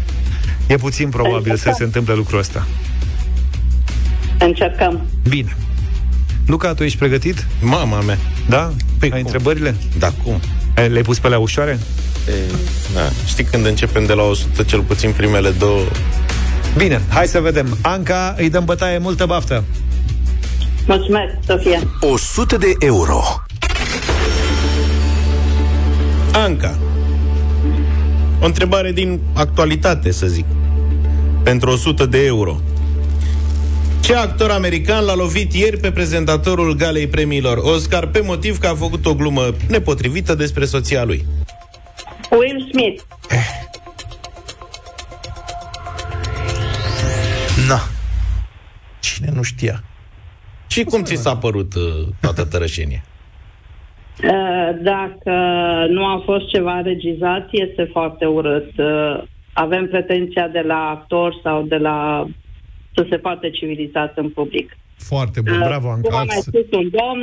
e puțin probabil să se întâmple lucrul ăsta. Încercăm. Bine. Luca, tu ești pregătit? Mama mea. Da? Păi ai cum? întrebările? Da, cum? Ai- Le-ai pus pe la ușoare? E, da. Știi când începem de la 100, cel puțin primele două... Bine, hai să vedem. Anca, îi dăm bătaie multă baftă. Mulțumesc, Sofia. 100 de euro. Anca. O întrebare din actualitate, să zic. Pentru 100 de euro. Ce actor american l-a lovit ieri pe prezentatorul galei premiilor Oscar pe motiv că a făcut o glumă nepotrivită despre soția lui? Will Smith. Na. Cine nu știa? Și cum ți s-a părut uh, toată tărășenia? Uh, Dacă nu a fost ceva regizat, este foarte urât. Uh, Avem pretenția de la actor sau de la să se poate civilizat în public. Foarte bun, Uh, bravo, Anca. Cum a mai Ați- spus un domn,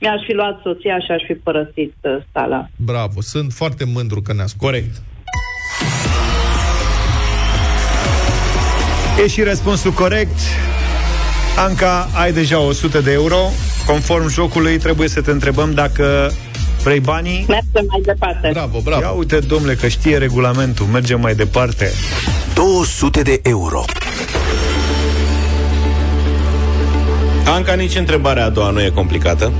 mi-aș fi luat soția și aș fi părăsit uh, sala. Bravo, sunt foarte mândru că ne ascult. Corect. E și răspunsul corect. Anca, ai deja 100 de euro. Conform jocului, trebuie să te întrebăm dacă vrei banii. Mergem mai departe. Bravo, bravo. Ia uite, domnule, că știe regulamentul. Mergem mai departe. 200 de euro. Anca, nici întrebarea a doua nu e complicată.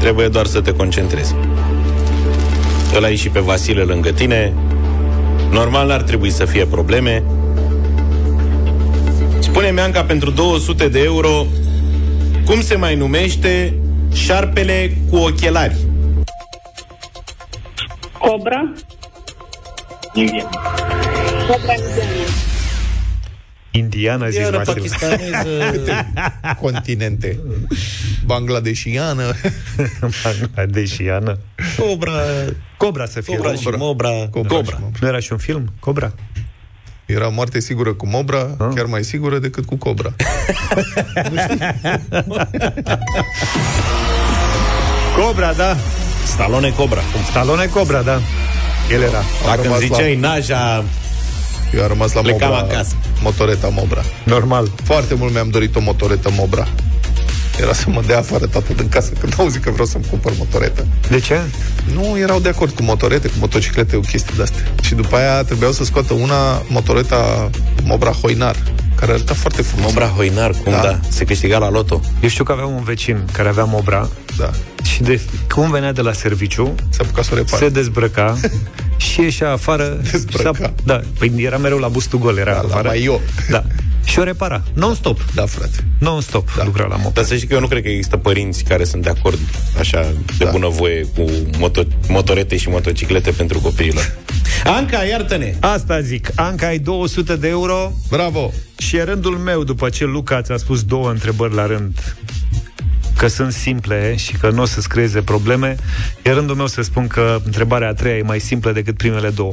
Trebuie doar să te concentrezi. Îl ai și pe Vasile lângă tine. Normal n-ar trebui să fie probleme. Spune-mi, Anca, pentru 200 de euro, cum se mai numește șarpele cu ochelari? Cobra? Indian. Cobra indiană. Indiana, zici, Iară Vasile. pakistaneză. Continente. Bangladeshiană. Bangladeshiană. Cobra. Cobra să fie. Cobra și Mobra. Cobra. Cobra. și Mobra. Nu era și un film? Cobra? Era moarte sigură cu Mobra, Ah. chiar mai sigură decât cu Cobra. Cobra, da. Stallone Cobra. Stallone Cobra, da. El era. Dacă îmi rămas la- ziceai Naja Eu am rămas la Plecam Mobra, acasă. motoreta Mobra. Normal. Foarte mult mi-am dorit o motoretă Mobra. Era să mă dea afară tată din casă când auzi că vreau să-mi cumpăr motoretă. De ce? Nu erau de acord cu motorete, cu motociclete, cu chestii de-astea. Și după aia trebuiau să scoată una, motoreta Mobra Hoinar, care arăta foarte frumos. Mobra Hoinar, cum da. da? Se câștiga la loto. Eu știu că aveam un vecin care avea Mobra Da. și de cum venea de la serviciu, Se apuca să o repare. se dezbrăca și ieșea afară. Dezbrăca. și s-a- Da, păi era mereu la bustul gol, era Da, la afară. mai eu. Da. Și o repara, non-stop. Da, frate. Non-stop da. lucra la Mobra. Dar să știi că eu nu cred că există părinți care sunt de acord așa de da. bunăvoie cu moto- motorete și motociclete pentru copiilor. Anca, iartă-ne! Asta zic. Anca, ai 200 de euro. Bravo! Și e rândul meu, după ce Luca ți-a spus două întrebări la rând, că sunt simple și că nu o să-ți creeze probleme, e rândul meu să spun că întrebarea a treia e mai simplă decât primele două.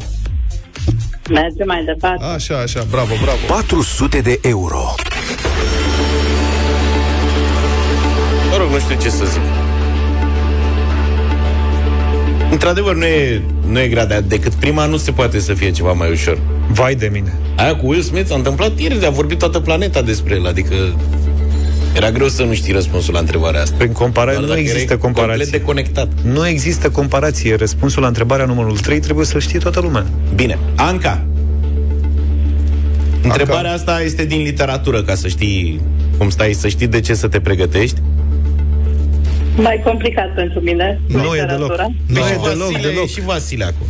Mergem mai departe. Așa, așa, bravo, bravo. 400 de euro. Mă rog, nu știu ce să zic. Într-adevăr, nu e, nu e grea, dar decât prima nu se poate să fie ceva mai ușor. Vai de mine. Aia cu Will Smith s-a întâmplat ieri, a vorbit toată planeta despre el, adică era greu să nu știi răspunsul la întrebarea asta. Prin comparație, Doar nu dacă există erai comparație. complet deconectat. Nu există comparație. Răspunsul la întrebarea numărul 3 trebuie să-l știe toată lumea. Bine, Anca. Întrebarea asta este din literatură, ca să știi cum stai, să știi de ce să te pregătești. Mai complicat pentru mine. Nu e literatura. deloc. Nu Păi e și deloc, Vasile, deloc. și Vasile acum.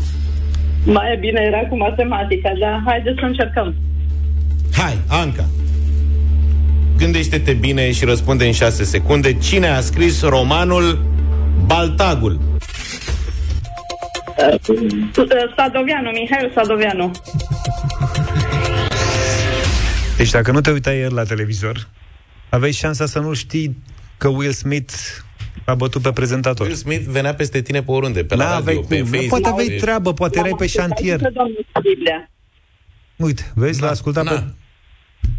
Mai bine era cu matematica, dar haideți să încercăm. Hai, Anca. Gândește-te bine și răspunde în 6 secunde. Cine a scris romanul Baltagul? Sadoveanu, Mihai Sadoveanu. Deci dacă nu te uitai ieri la televizor, aveai șansa să nu știi că Will Smith a bătut pe prezentator. Will Smith venea peste tine pe oriunde, pe la radio, N-aveai pe cum. Facebook. Poate aveai pe- treabă, poate erai pe șantier. Domnul Biblia. Uite, vezi, l-a ascultat pe,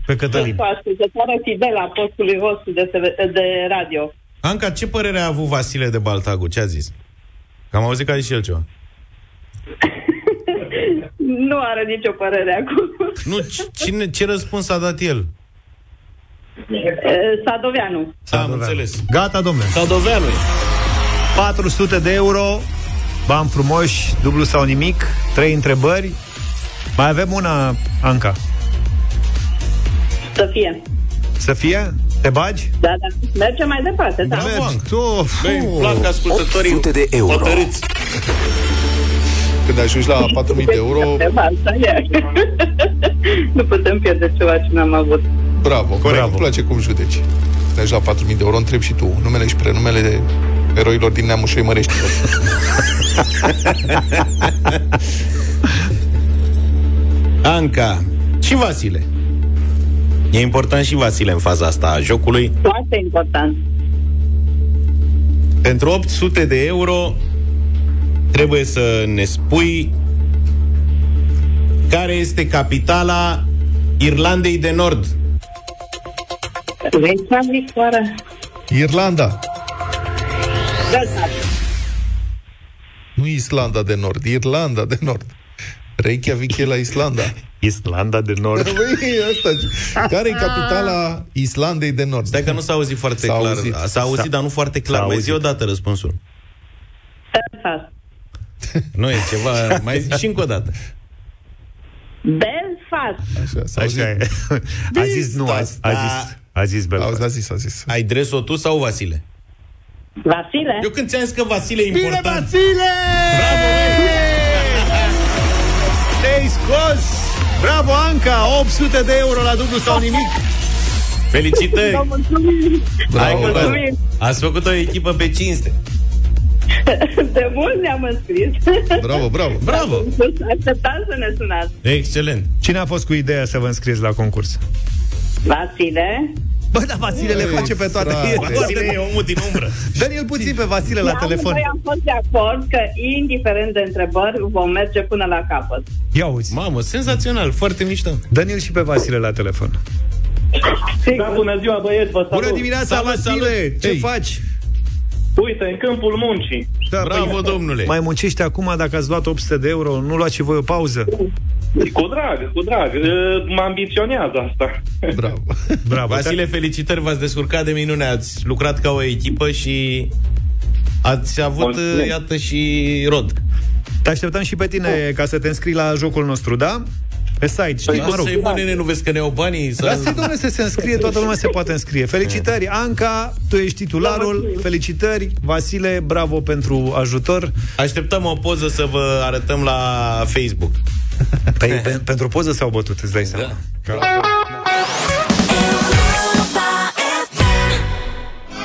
pe Cătălin. Cu ascultătoare fidel a postului vostru de, TV de radio. Anca, ce părere a avut Vasile de Baltagul? Ce a zis? Că am auzit că a zis și el ceva. Nu are nicio părere acum. Nu, c- cine, ce răspuns a dat el? Eh, Sadoveanu. Am înțeles. Gata, domnule. Sadoveanu. 400 de euro, bani frumoși, dublu sau nimic, trei întrebări. Mai avem una, Anca. Să fie. Să fie? Te bagi? Da, da. Mergem mai departe, da. Mergi. Of, Băi, îmi plac ascultătorii 800 de euro. hotărâți. Când ajungi la 4.000 de euro, Asta e. nu putem pierde ceva ce n-am avut. bravo. Corect. Îmi place cum judeci. Când ajungi la 4.000 de euro, întreb și tu numele și prenumele de eroilor din neamul Șoimăreștilor. Anca și Vasile. E important și Vasile în faza asta a jocului. Foarte important. Pentru 800 de euro trebuie să ne spui care este capitala Irlandei de Nord. Reykjavik, oare? Irlanda. Gata. Nu Islanda de Nord, Irlanda de Nord. Reykjavik e la Islanda. Islanda de Nord. Băi, asta. Care e capitala Islandei de Nord? Stai că nu s-a auzit foarte S-a clar. auzit. S-a auzit, S-a- dar nu foarte clar. s-a Mai zi auzit. o dată răspunsul. Belfast. Nu e ceva... Mai zi și încă o dată. Belfast. Așa, s-a Așa e. A zis nu, a, a zis, a zis Belfast. A zis, a zis. Ai dres-o tu sau Vasile? Vasile? Eu când ți-am zis că Vasile e Bine, important... Vasile! Te-ai scos! Bravo, Anca! 800 de euro la dublu sau nimic. Felicitări! Vă mulțumim. Hai Vă că mulțumim. ați făcut o echipă pe cinste. De mult ne-am înscris. Bravo, bravo. Bravo! Așteptam să ne sunați. Excelent! Cine a fost cu ideea să vă înscrieți la concurs? Vasile. Bă, da, Vasile le Ei, face pe toate. frate. Vasile e omul din umbră. Dă-l puțin pe Vasile la telefon. Noi am fost de acord că, indiferent de întrebări, vom merge până la capăt. Ia uzi. Mamă, senzațional, foarte mișto. Dă-l și pe Vasile la telefon. Da, bună ziua, băieți, vă salut. Bună dimineața, Salut, Vasile! salut. Ce Ei. faci? Uite, în câmpul muncii. Da, Bravo, păi, domnule! Mai muncești acum, dacă ați luat 800 de euro, nu luați și voi o pauză? Cu drag, cu drag. Uh, Mă ambiționează asta. Bravo. Bravo. Vasile, felicitări, v-ați descurcat de minune, ați lucrat ca o echipă și ați avut, Mulțumesc. iată, și rod. Te așteptăm și pe tine ca să te înscrii la jocul nostru, da? Pe site, știi, Păi, mă rog. să-i mă, nene, nu vezi că ne iau banii? Să... Lasă, domnule, să se înscrie, toată lumea se poate înscrie. Felicitări, Anca, tu ești titularul, felicitări, Vasile, bravo pentru ajutor. Așteptăm o poză să vă arătăm la Facebook. Păi, pe, pentru poză s-au bătut, îți dai seama. Da.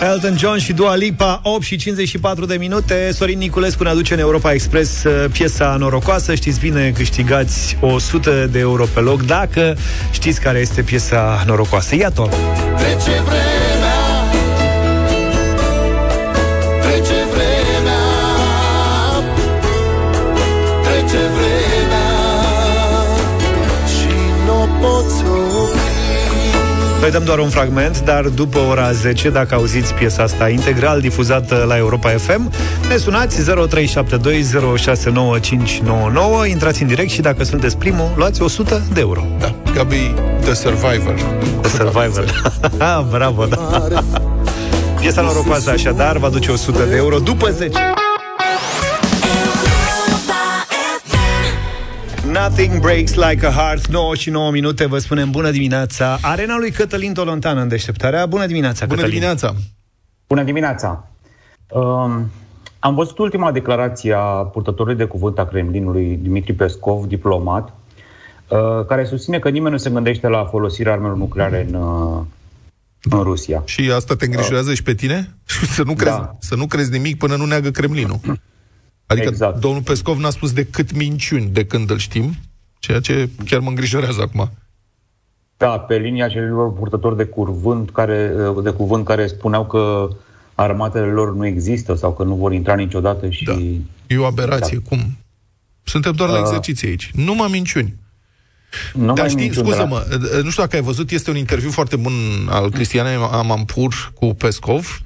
Elton John și Dua Lipa 8 și 54 de minute. Sorin Niculescu ne aduce în Europa Express uh, Piesa norocoasă. Știți bine, câștigați 100 de euro pe loc Dacă știți care este piesa norocoasă. Iată-o Trece vremea Trece Noi dăm doar un fragment, dar după ora 10, dacă auziți piesa asta integral difuzată la Europa FM, ne sunați 0372069599, intrați în direct și dacă sunteți primul, luați 100 de euro. Da, Gabi, The Survivor. The Survivor. Ah, Bravo, da. Piesa norocoasă așadar va duce 100 de euro după 10. Nothing breaks like a heart 9 și 9 minute, vă spunem bună dimineața Arena lui Cătălin Tolontan în deșteptarea Bună dimineața, Bună Cătălin dimineața! Bună dimineața! Um, am văzut ultima declarație a purtătorului de cuvânt a Kremlinului, Dimitri Pescov, diplomat, uh, care susține că nimeni nu se gândește la folosirea armelor nucleare în, uh, în Rusia. Și asta te îngrijorează și pe tine? să, nu crezi, Da. să nu crezi nimic până nu neagă Kremlinul. Adică exact. domnul Pescov n-a spus decât minciuni de când îl știm, ceea ce chiar mă îngrijorează acum. Da, pe linia celor purtători de cuvânt care, uh, de cuvânt care spuneau că armatele lor nu există sau că nu vor intra niciodată și... Da. E o aberație, da. cum? Suntem doar la Uh, exerciții aici. Numai minciuni. Nu Dar mai știi, minciuni, scuză-mă, nu știu dacă ai văzut, este un interviu foarte bun al Cristianei Amampur cu Pescov,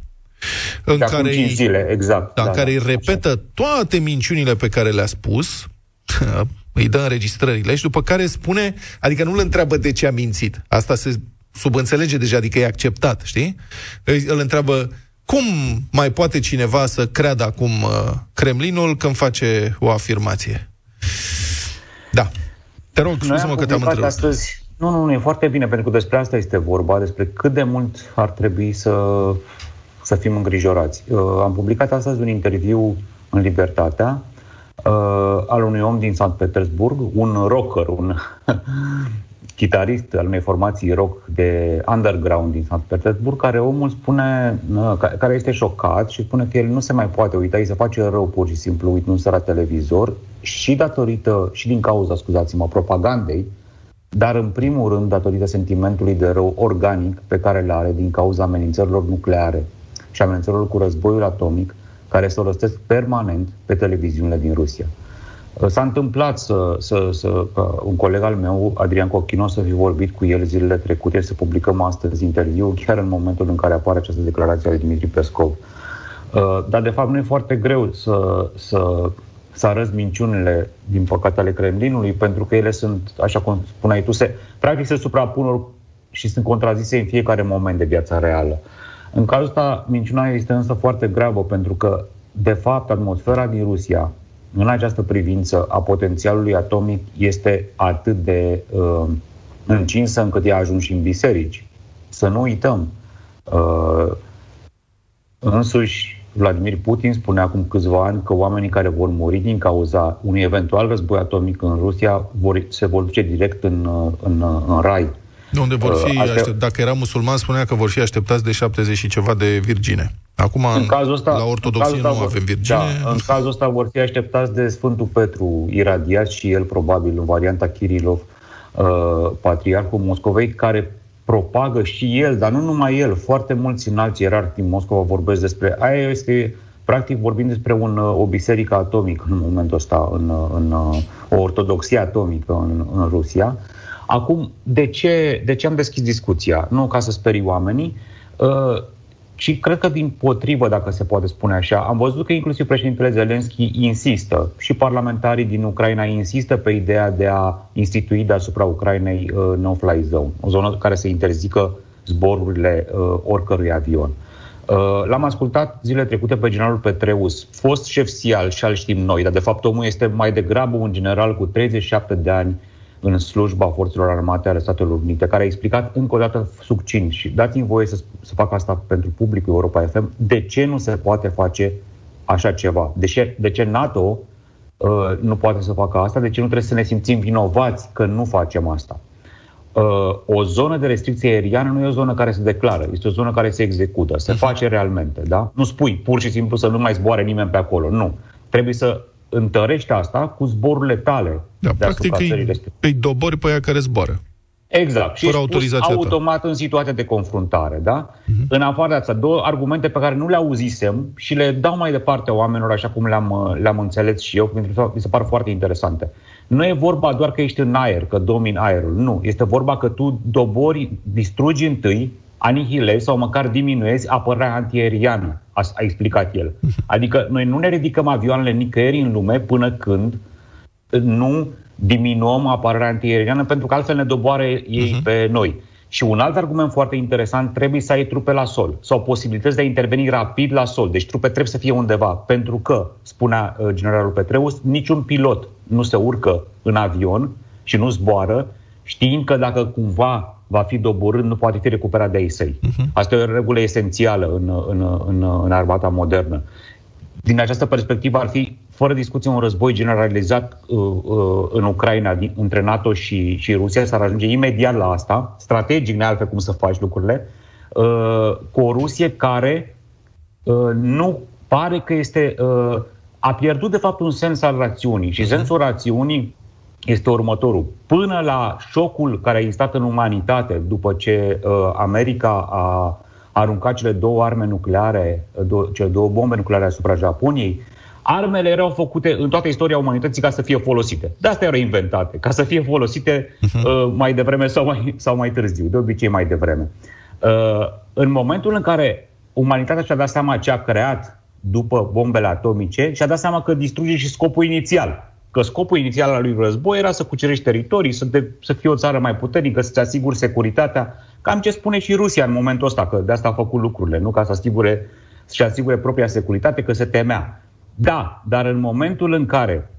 în De acum care, cinci îi- zile, exact. da, în Da, care da, îi repetă toate minciunile pe care le-a spus, îi dă înregistrările și după care spune, adică nu îl întreabă de ce a mințit. Asta se subînțelege deja, adică e acceptat, știi? Îi- Îl întreabă cum mai poate cineva să creadă acum uh, Kremlinul când face o afirmație. Da. Te rog, Noi scuze-mă am că te-am publicat întrerupt. astăzi. Nu, nu, nu, e foarte bine, pentru că despre asta este vorba, despre cât de mult ar trebui să, să fim îngrijorați. Uh, am publicat astăzi un interviu în Libertatea uh, al unui om din Sankt Petersburg, un rocker, un chitarist al unei formații rock de underground din Sankt Petersburg, care omul spune, uh, ca- care este șocat și spune că el nu se mai poate uita, îi se face rău pur și simplu uitându-se la televizor și datorită, și din cauza, scuzați-mă, propagandei, dar în primul rând datorită sentimentului de rău organic pe care le are din cauza amenințărilor nucleare și amenințărilor cu războiul atomic care se rostesc permanent pe televiziunile din Rusia. Uh, S-a întâmplat să, să, să ca un coleg al meu, Adrian Cochino, să fi vorbit cu el zilele trecute, să publicăm astăzi interviu, chiar în momentul în care apare această declarație a lui Dimitri Pescov. Uh, Dar, de fapt, nu e foarte greu să, să, să arăți minciunile, din păcate, ale Kremlinului, pentru că ele sunt, așa cum spuneai tu, se, practic se suprapun or- și sunt contrazise în fiecare moment de viața reală. În cazul ăsta, minciuna este însă foarte gravă, pentru că, de fapt, atmosfera din Rusia, în această privință a potențialului atomic, este atât de uh, încinsă încât ea a ajuns și în biserici. Să nu uităm. Uh, Însuși, Vladimir Putin spunea acum câțiva ani că oamenii care vor muri din cauza unui eventual război atomic în Rusia vor, se vor duce direct în, uh, în, uh, în rai. Unde vor fi, Uh, astea- aștept, dacă era musulman, spunea că vor fi așteptați de 70 și ceva de virgine. Acum, În cazul ăsta, la ortodoxie în cazul nu ăsta avem vor- virgine. Da, în cazul ăsta vor fi așteptați de Sfântul Petru, iradiat și el probabil în varianta Kirilov, uh, patriarhul Moscovei, care propagă și el, dar nu numai el, foarte mulți înalți ierarhi din Moscova vorbesc despre... Aia este, practic, vorbim despre un, uh, o biserică atomică în momentul ăsta, în, uh, în, uh, o ortodoxie atomică în, în Rusia. Acum, de ce, de ce am deschis discuția? Nu ca să sperii oamenii, uh, și cred că din potrivă, dacă se poate spune așa, am văzut că inclusiv președintele Zelenski insistă și parlamentarii din Ucraina insistă pe ideea de a institui deasupra Ucrainei uh, no-fly zone, o zonă care să interzică zborurile uh, oricărui avion. Uh, l-am ascultat zilele trecute pe generalul Petreus, fost șef SIAL și al știm noi, dar de fapt omul este mai degrabă un general cu 37 de ani în slujba forțelor armate ale Statelor Unite, care a explicat încă o dată succint și dați-mi voie să, să fac asta pentru publicul Europa FM, de ce nu se poate face așa ceva? De ce, de ce NATO uh, nu poate să facă asta? De ce nu trebuie să ne simțim vinovați că nu facem asta? Uh, o zonă de restricție aeriană nu e o zonă care se declară, este o zonă care se execută, se face realmente, da? Nu spui pur și simplu să nu mai zboare nimeni pe acolo, nu. Trebuie să întărești asta cu zborurile tale. Da, practic îi, îi dobori pe aia care zboară. Exact. Fără și autorizația automat ta. în situația de confruntare, da? Uh-huh. În afară de asta, două argumente pe care nu le auzisem și le dau mai departe oamenilor așa cum le-am, le-am înțeles și eu, pentru că mi se par foarte interesante. Nu e vorba doar că ești în aer, că domini aerul. Nu. Este vorba că tu dobori, distrugi întâi, anihilezi sau măcar diminuezi apărarea antiaeriană, a, a explicat el. Adică noi nu ne ridicăm avioanele nicăieri în lume până când nu diminuăm apărarea antiaeriană, pentru că altfel ne doboare ei uh-huh. pe noi. Și un alt argument foarte interesant, trebuie să ai trupe la sol sau posibilități de a interveni rapid la sol. Deci trupe trebuie să fie undeva, pentru că, spunea uh, generalul Petreus, niciun pilot nu se urcă în avion și nu zboară, știind că dacă cumva va fi doborât, nu poate fi recuperat de ei săi. Uh-huh. Asta e o regulă esențială în, în, în, în armata modernă. Din această perspectivă ar fi, fără discuție, un război generalizat uh, uh, în Ucraina din, între NATO și, și Rusia. S-ar ajunge imediat la asta, strategic, ne altfel cum să faci lucrurile, uh, cu o Rusie care uh, nu pare că este... Uh, a pierdut, de fapt, un sens al rațiunii. Și uh-huh. sensul rațiunii este următorul. Până la șocul care a existat în umanitate după ce uh, America a aruncat cele două arme nucleare, uh, două, cele două bombe nucleare asupra Japoniei, armele erau făcute în toată istoria umanității ca să fie folosite. De asta erau inventate, ca să fie folosite uh-huh. uh, mai devreme sau mai, sau mai târziu, de obicei mai devreme. Uh, în momentul în care umanitatea și-a dat seama ce a creat după bombele atomice, și-a dat seama că distruge și scopul inițial, că scopul inițial al lui război era să cucerești teritorii, să, de, să fie o țară mai puternică, să-ți asiguri securitatea. Cam ce spune și Rusia în momentul ăsta, că de asta a făcut lucrurile, nu ca să asigure, să asigure propria securitate, că se temea. Da, dar în momentul în care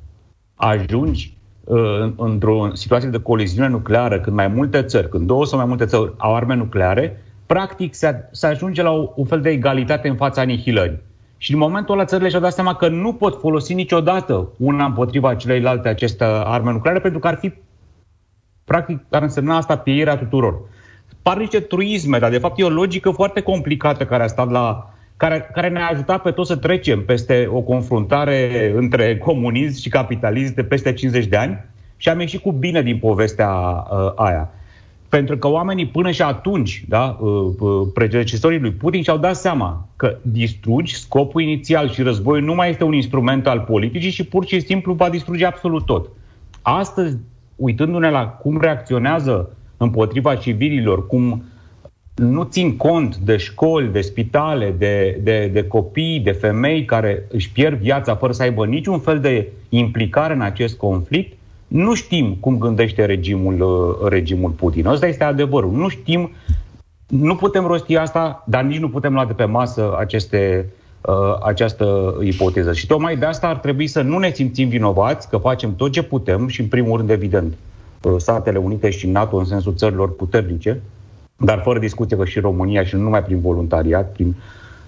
ajungi uh, într-o situație de coliziune nucleară, când mai multe țări, când două sau mai multe țări au arme nucleare, practic se, se ajunge la o, un fel de egalitate în fața anihilării. Și în momentul ăla țările și-au dat seama că nu pot folosi niciodată una împotriva celeilalte aceste arme nucleare, pentru că ar fi, practic, ar însemna asta pieirea tuturor. Par niște truisme, dar de fapt e o logică foarte complicată care a stat la care, care ne-a ajutat pe toți să trecem peste o confruntare între comunism și capitalism de peste 50 de ani și am ieșit cu bine din povestea uh, aia. Pentru că oamenii până și atunci, da, uh, uh, predecesorii lui Putin și-au dat seama că distrugi scopul inițial și războiul nu mai este un instrument al politicii și pur și simplu va distruge absolut tot. Astăzi, uitându-ne la cum reacționează împotriva civililor, cum nu țin cont de școli, de spitale, de, de, de copii, de femei care își pierd viața fără să aibă niciun fel de implicare în acest conflict, nu știm cum gândește regimul, uh, regimul Putin. Asta este adevărul. Nu știm, nu putem rosti asta, dar nici nu putem lua de pe masă aceste, uh, această ipoteză. Și tocmai de asta ar trebui să nu ne simțim vinovați, că facem tot ce putem și, în primul rând, evident, uh, Statele Unite și NATO în sensul țărilor puternice, dar fără discuție că și România și nu numai prin voluntariat, prin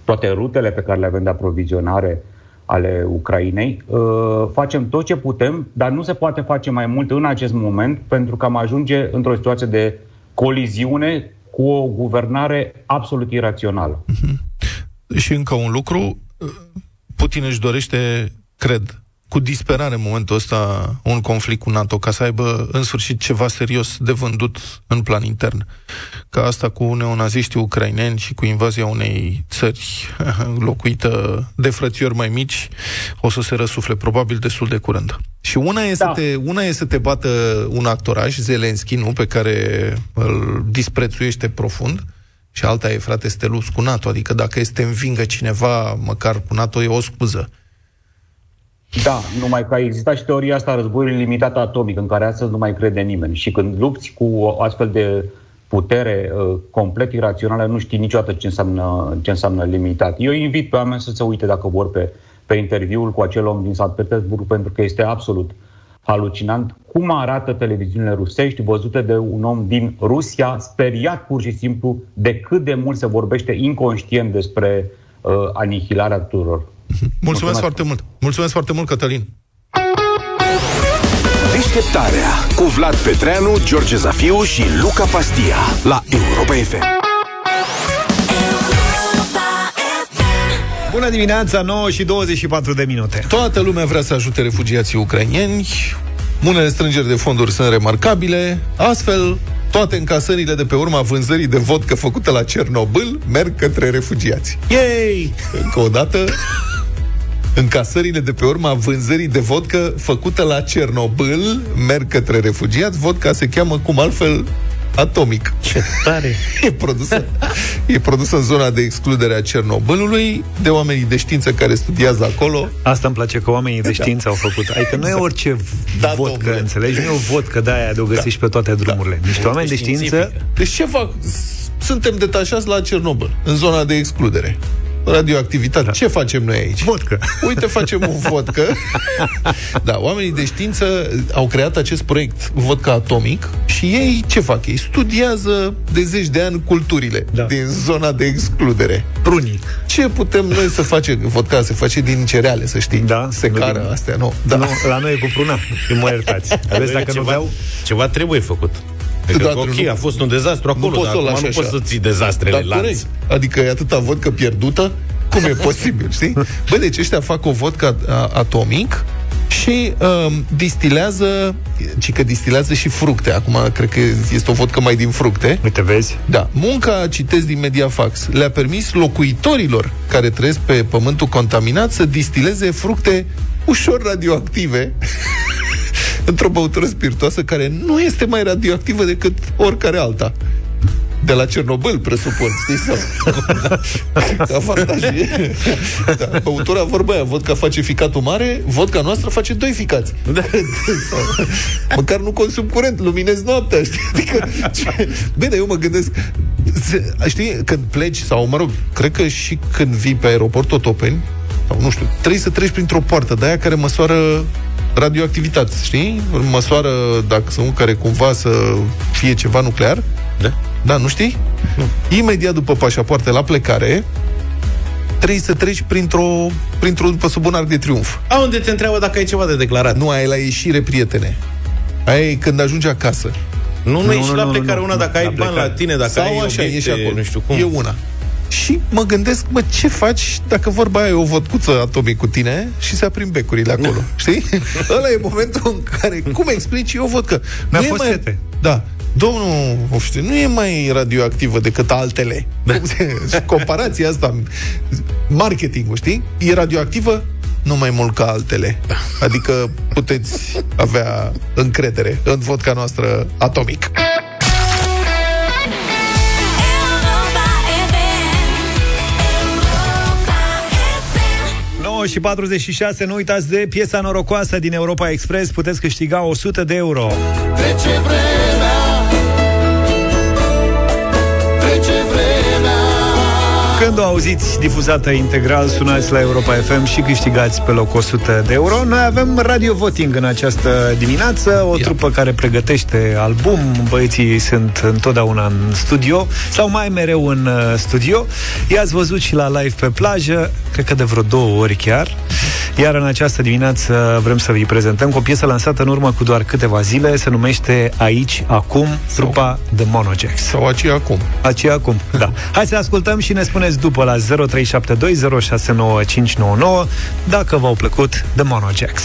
toate rutele pe care le avem de aprovizionare, ale Ucrainei. Uh, facem tot ce putem, dar nu se poate face mai mult în acest moment pentru că am ajunge într-o situație de coliziune cu o guvernare absolut irațională. Uh-huh. Și încă un lucru, Putin își dorește, cred, cu disperare în momentul ăsta un conflict cu NATO ca să aibă în sfârșit ceva serios de vândut în plan intern. Ca asta cu neonaziștii ucraineni și cu invazia unei țări locuită de frățiori mai mici o să se răsufle probabil destul de curând. Și una e, da. să te, una e să te bată un actoraj, Zelenski, nu, pe care îl disprețuiește profund, Și alta e, frate, stelus cu NATO. Adică dacă este învingă cineva, măcar cu NATO, e o scuză. Da, numai că a existat și teoria asta a războiului limitat atomic, în care astăzi nu mai crede nimeni. Și când lupți cu o astfel de putere uh, complet irațională, nu știi niciodată ce înseamnă, ce înseamnă limitat. Eu invit pe oameni să se uite dacă vor pe, pe interviul cu acel om din Sankt Petersburg, pentru că este absolut halucinant cum arată televiziunile rusești văzute de un om din Rusia, speriat pur și simplu de cât de mult se vorbește inconștient despre uh, anihilarea tuturor. Mulțumesc, Mulțumesc foarte mult. Mulțumesc foarte mult, Cătălin. Deșteptarea cu Vlad Petreanu, George Zafiu și Luca Pastia la Europa FM. Bună dimineața, 9 și 24 de minute. Toată lumea vrea să ajute refugiații ucrainieni. Unele strângeri de fonduri sunt remarcabile. Astfel, toate încasările de pe urma vânzării de vodcă făcută la Cernobâl merg către refugiați. Yay! Încă o dată, încasările de pe urma vânzării de vodcă făcută la Cernobâl merg către refugiați. Vodka se cheamă cum altfel atomic. Ce tare! e, produsă, e produsă în zona de excludere a Cernobâlului de oamenii de știință care studiază acolo. Asta îmi place că oamenii de știință da. au făcut. Adică exact. nu e exact. orice da, vodcă, domnule. înțelegi? Nu e o vodcă de aia de o găsești da. pe toate drumurile. Da. Niște oameni de știință... Deci ce fac? Suntem detașați la Cernobâl, în zona de excludere radioactivitate. Da. Ce facem noi aici? Vodcă. Uite, facem un vodcă. da, oamenii de știință au creat acest proiect vodka atomic și ei ce fac? Ei studiază de zeci de ani culturile da. din zona de excludere. Prunic. Ce putem noi să facem? Vodka se face din cereale, să știi. Da. Secară, nu astea, nu. Da. nu. La noi e cu pruna. Mă iertați. Aveți dacă ceva, nu vreau... Ceva trebuie făcut. Adică, da, ok, nu, a fost un dezastru acolo, nu poți dar acum nu poți să ții dezastrele da, lanț. Adică e atâta vodcă pierdută cum e posibil, știi? Bă, deci ăștia fac o vodcă atomic și um, distilează, ci că distilează și fructe. Acum cred că este o vodcă mai din fructe. Uite, vezi? Da. Munca, citesc din Mediafax, le-a permis locuitorilor care trăiesc pe pământul contaminat să distileze fructe ușor radioactive într-o băutură spiritoasă care nu este mai radioactivă decât oricare alta de la Cernobâl, presupun, știi? Sau, ca avantaj da, băutura, vorba aia, vodka face ficatul mare, vodka noastră face doi ficați. Da. Sau, măcar nu consum curent, luminez noaptea, știi? Adică, ce... Bine, eu mă gândesc, știi, când pleci, sau mă rog, cred că și când vii pe aeroport Otopeni, sau nu știu, trebuie să treci printr-o poartă de aia care măsoară radioactivitate, știi? Măsoară dacă sunt care cumva să fie ceva nuclear. Da. Da, nu știi? Nu. Imediat după pașapoarte la plecare, trebuie să treci printr-o, printr-o după sub un arc de triumf. A, unde te întreabă dacă ai ceva de declarat? Nu, ai la ieșire, prietene. Aia e când ajungi acasă. Nu, nu, nu e și la plecare nu, una dacă ai bani la tine, dacă Sau ai așa, obiecte, și acolo. nu știu cum. E una. Și mă gândesc, mă, ce faci dacă vorba aia e o vodcuță atomic cu tine și se aprind becurile acolo, știi? Ăla e momentul în care, cum explici, eu văd că... Mi-a fost mai... sete. Da, domnul Ofște, nu e mai radioactivă decât altele. Da. Comparația asta, marketingul, știi? E radioactivă nu mai mult ca altele. Adică puteți avea încredere în vodka noastră atomic. Și 46, nu uitați de piesa norocoasă din Europa Express, puteți câștiga 100 de euro. Trece vremea Când o auziți difuzată integral, sunați la Europa FM și câștigați pe loc 100 de euro. Noi avem radio voting în această dimineață, o Ia. trupă care pregătește album. Băieții sunt întotdeauna în studio sau mai mereu în uh, studio. I-ați văzut și la live pe plajă, cred că de vreo două ori chiar. Iar în această dimineață vrem să vi prezentăm cu o piesă lansată în urmă cu doar câteva zile, se numește Aici, Acum, trupa The Monojax. Sau Aici, Acum. Aici, Acum, da. Hai să ascultăm și ne spuneți după la 0372069599 dacă v-au plăcut The Monojax.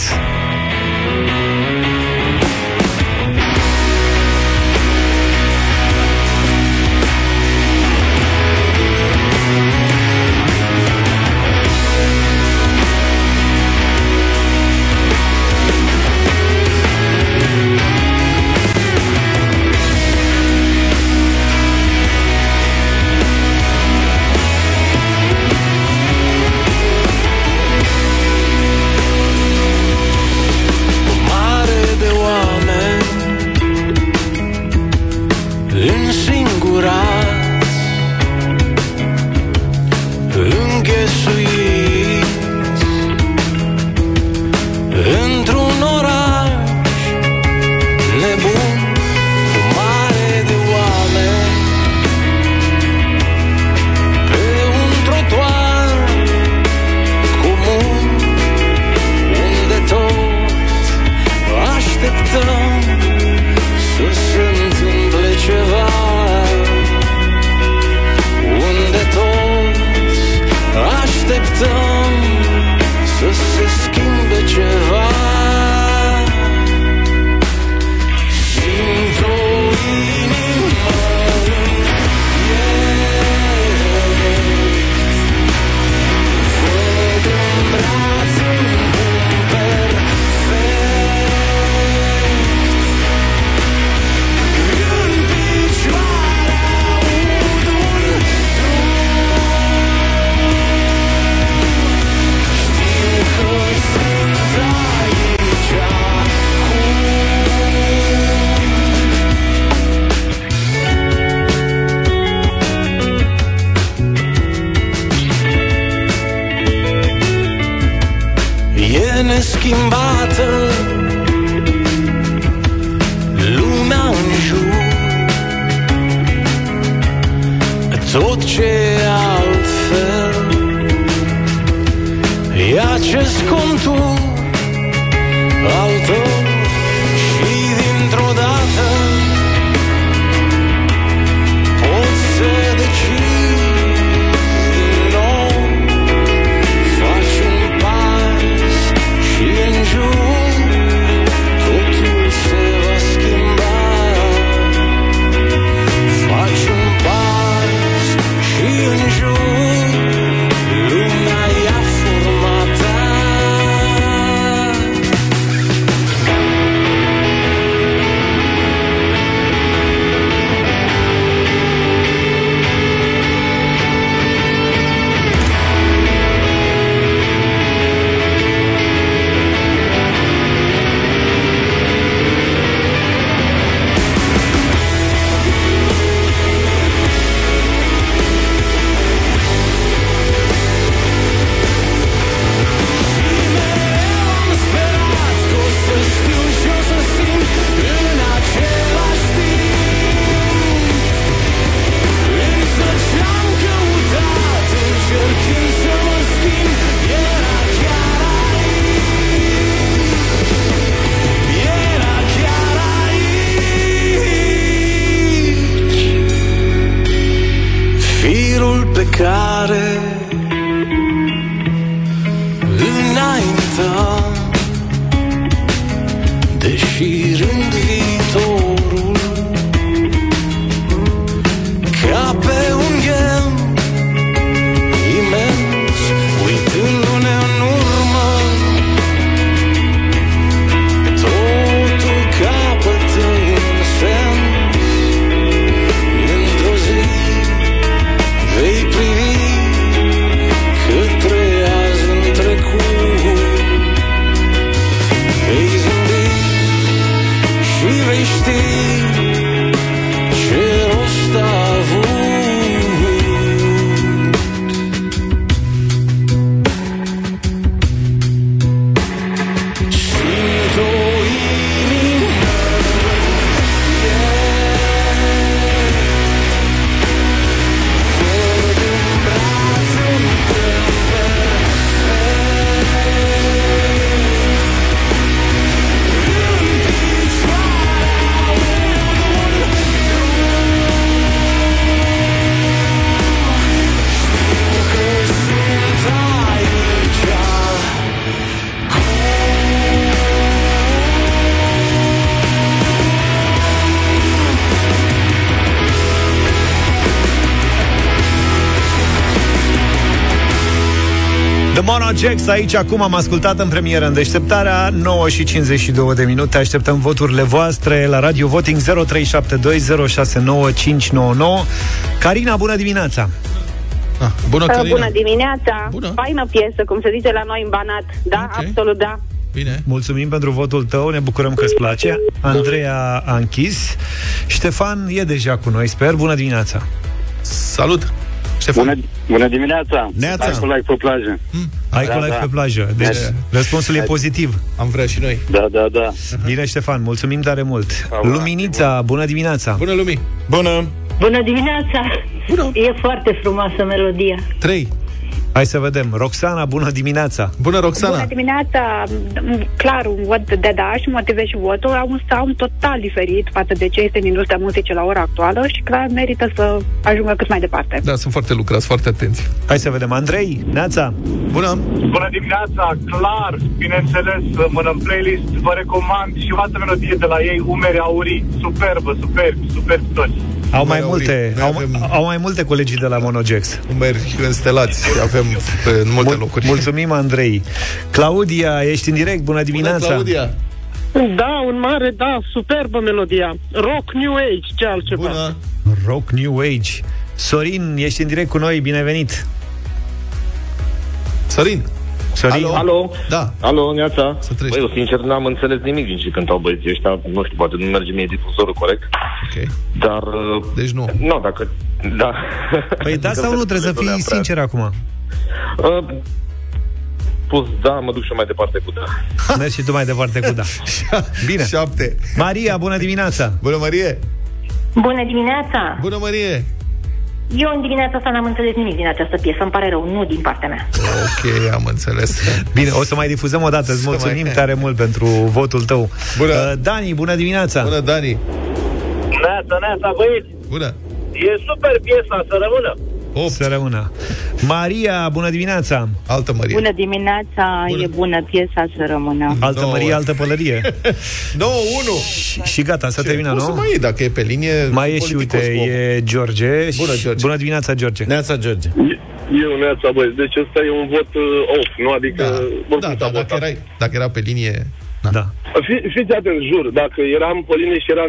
Jax aici, acum am ascultat în premieră în deșteptarea 9 și 52 de minute Așteptăm voturile voastre la Radio Voting 0372069599 Carina, bună dimineața! Ah, bună, Uh, Carina. Bună dimineața! Bună. Faină piesă, cum se zice la noi în Banat. Da, okay. absolut da. Bine. Mulțumim pentru votul tău, ne bucurăm că îți place Andreea a închis Ștefan e deja cu noi, sper, bună dimineața Salut! Bună, bună dimineața! Neața. Ai cu like pe plajă. Ai Da, cu live da. pe plajă Deci Neața. răspunsul e pozitiv Am vrea și noi Da, da, da. Bine, Ștefan, mulțumim tare mult Luminița, bună dimineața Bună, Lumi Bună Bună dimineața! Bună. E foarte frumoasă melodia. 3 Hai să vedem, Roxana, bună dimineața Bună, Bună dimineața! M- Clar, un vot de da și motivez și votul. Au un sound total diferit față de ce este în industria muzicii la ora actuală și clar merită să ajungă cât mai departe. Da, sunt foarte lucrați, foarte atenți Hai să vedem, Andrei, Neața Bună Bună dimineața, clar, bineînțeles, mână în playlist, vă recomand și o altă melodie de la ei, Umeri Aurii, superbă, superb, superb toți. Au mai Noi multe, aurii. au, Noi avem- au mai multe colegii de la Monogex. Umeri înstelați avem pe, în multe locuri. Mulțumim, Andrei. Claudia, ești în direct, bună dimineața. Claudia. Da, un mare, da, superbă melodia. Rock New Age, ce altceva. Bună. Rock New Age. Sorin, ești în direct cu noi, binevenit. Sorin. Sorin. Alo? Da. Alo, Neața? treci. Băi, eu sincer n-am înțeles nimic din ce cântau băieții ăștia. Nu știu, poate nu merge mie difuzorul corect. Ok. Dar... uh, Deci nu. Nu, dacă... Da. Păi da sau nu, trebuie să fii sincer acum. Uh, spus da, mă duc și eu mai departe cu da. Mergi și tu mai departe cu da. Bine. Șapte. Maria, bună dimineața! Bună, Marie! Bună dimineața! Bună, Marie! Eu în dimineața asta n-am înțeles nimic din această piesă, îmi pare rău, nu din partea mea. Ok, am înțeles. Bine, o să mai difuzăm o dată. Îți mulțumim mai- tare mult pentru votul tău. Bună. Uh, Dani, bună dimineața! Bună, Dani! Neața, neața, băieți! Bună! E super piesa, să rămână! Să rămână. Maria, bună dimineața! Altă Maria. Bună dimineața, bună. e bună piesa să rămână. Altă Maria, altă pălărie. 9-1! și, și gata, s-a terminat, Poți nu? să mai iei, dacă e pe linie... Mai e și, politicos uite, cu omul. e George. Bună, și- George. Bună dimineața, George. Neața, George. Eu, neața, băieți, deci ăsta e un vot uh, off, nu? Adică, Da, da, da dacă, erai, dacă era pe linie... Da. Fi, fiți atent, jur, dacă eram pe linie și era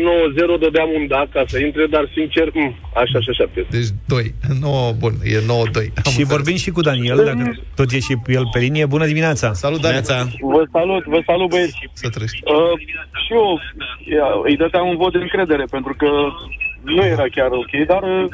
9-0, dădeam un da ca să intre, dar sincer, m, așa și așa piesă. Deci 2. 9, bun, e 9-2. Și vorbim și cu Daniel, dacă tot e și el pe linie. Bună dimineața! Salut, Daniel! Vă salut, vă salut, băieți. Să treci. Uh, și eu ia, îi dădeam un vot de încredere, pentru că nu era chiar ok, dar... Uh,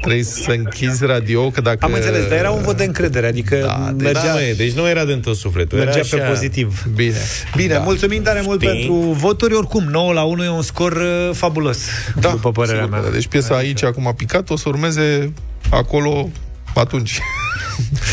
Trebuie să închizi radio, că dacă... Am înțeles, dar era un vot de încredere, adică da, mergea, Da, măi, deci nu era din tot sufletul. mergea era pe așa... pozitiv. Bine. Bine, Da. mulțumim tare mult Știi? pentru voturi. Oricum, 9 la 1 e un scor uh, fabulos, Da, după părerea sigur mea. că da. Deci piesa aici acum a picat, o să urmeze acolo atunci.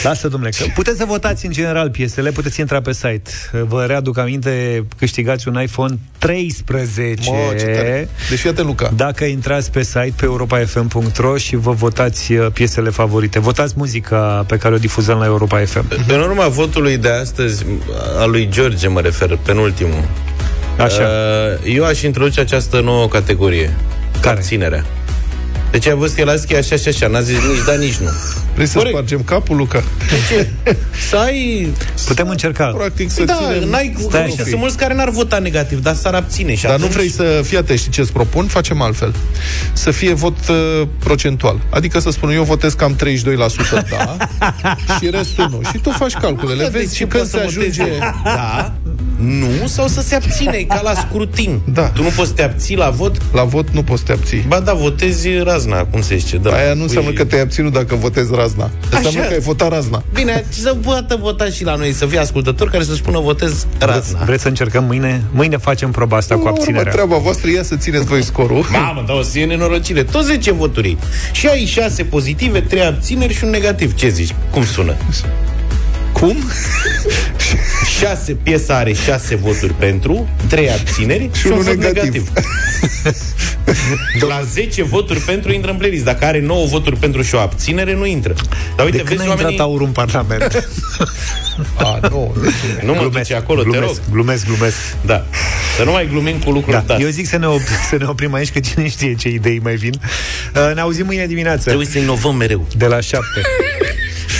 Lasă, domnule, că puteți să votați în general piesele, puteți intra pe site. Vă readuc aminte, câștigați un iPhone 13. Mă, ce tare. Deci fii atent, Luca. Dacă intrați pe site, pe europa.fm.ro și vă votați uh, piesele favorite. Votați muzica pe care o difuzăm la Europa FM. În urma votului de astăzi, al lui George mă refer, penultimul, Așa. uh, eu aș introduce această nouă categorie. Care? Abținerea. Deci a văzut el așa, așa și așa, n-a zis nici da, nici nu. Vrei să Corect. spargem capul, Luca? Să ai... Putem încerca. Practic să Da, ținem... n-ai, Stai și așa. sunt mulți care n-ar vota negativ, dar s-ar abține. Și Dar nu atunci- vrei să fii atent, știi ce îți propun? Facem altfel. Să fie vot uh, procentual. Adică să spun, eu votez cam 32% da și restul nu. Și tu faci calculele. Da, de Vezi ce și când poți se să ajunge... votezi? Da, nu, sau să se abține, e ca la scrutin. Da. Tu nu poți să te abții la vot? La vot nu poți să te abții. Ba da, votezi razna, cum se zice. Da. Aia nu înseamnă că te-ai abținut dacă votezi razna. Înseamnă Așa. că ai votat razna. Bine, să poată vota și la noi, să fie ascultători care să spună votez Vreți, razna. vreți să încercăm mâine? Mâine facem proba asta cu Urmă, abținerea. treaba voastră, ia să țineți voi scorul. Mamă, dar o să fie nenorocire. Tot 10 voturi. Și ai 6 pozitive, 3 abțineri și un negativ. Ce zici? Cum sună? Cum? 6, piesa are 6 voturi pentru, 3 abțineri și, un unul vot negativ. negativ. La 10 voturi pentru intră în playlist. Dacă are 9 voturi pentru și o abținere, nu intră. Dar uite, De când vezi a intrat oamenii... aurul în Parlament? A, nu. Nu mă duce acolo, te rog. glumesc, glumesc, glumesc. Da. Să nu mai glumim cu lucruri Da. da. Eu zic să ne, op- să ne oprim aici, că cine știe ce idei mai vin. Uh, Ne auzim mâine dimineață. Trebuie să inovăm mereu. De la 7.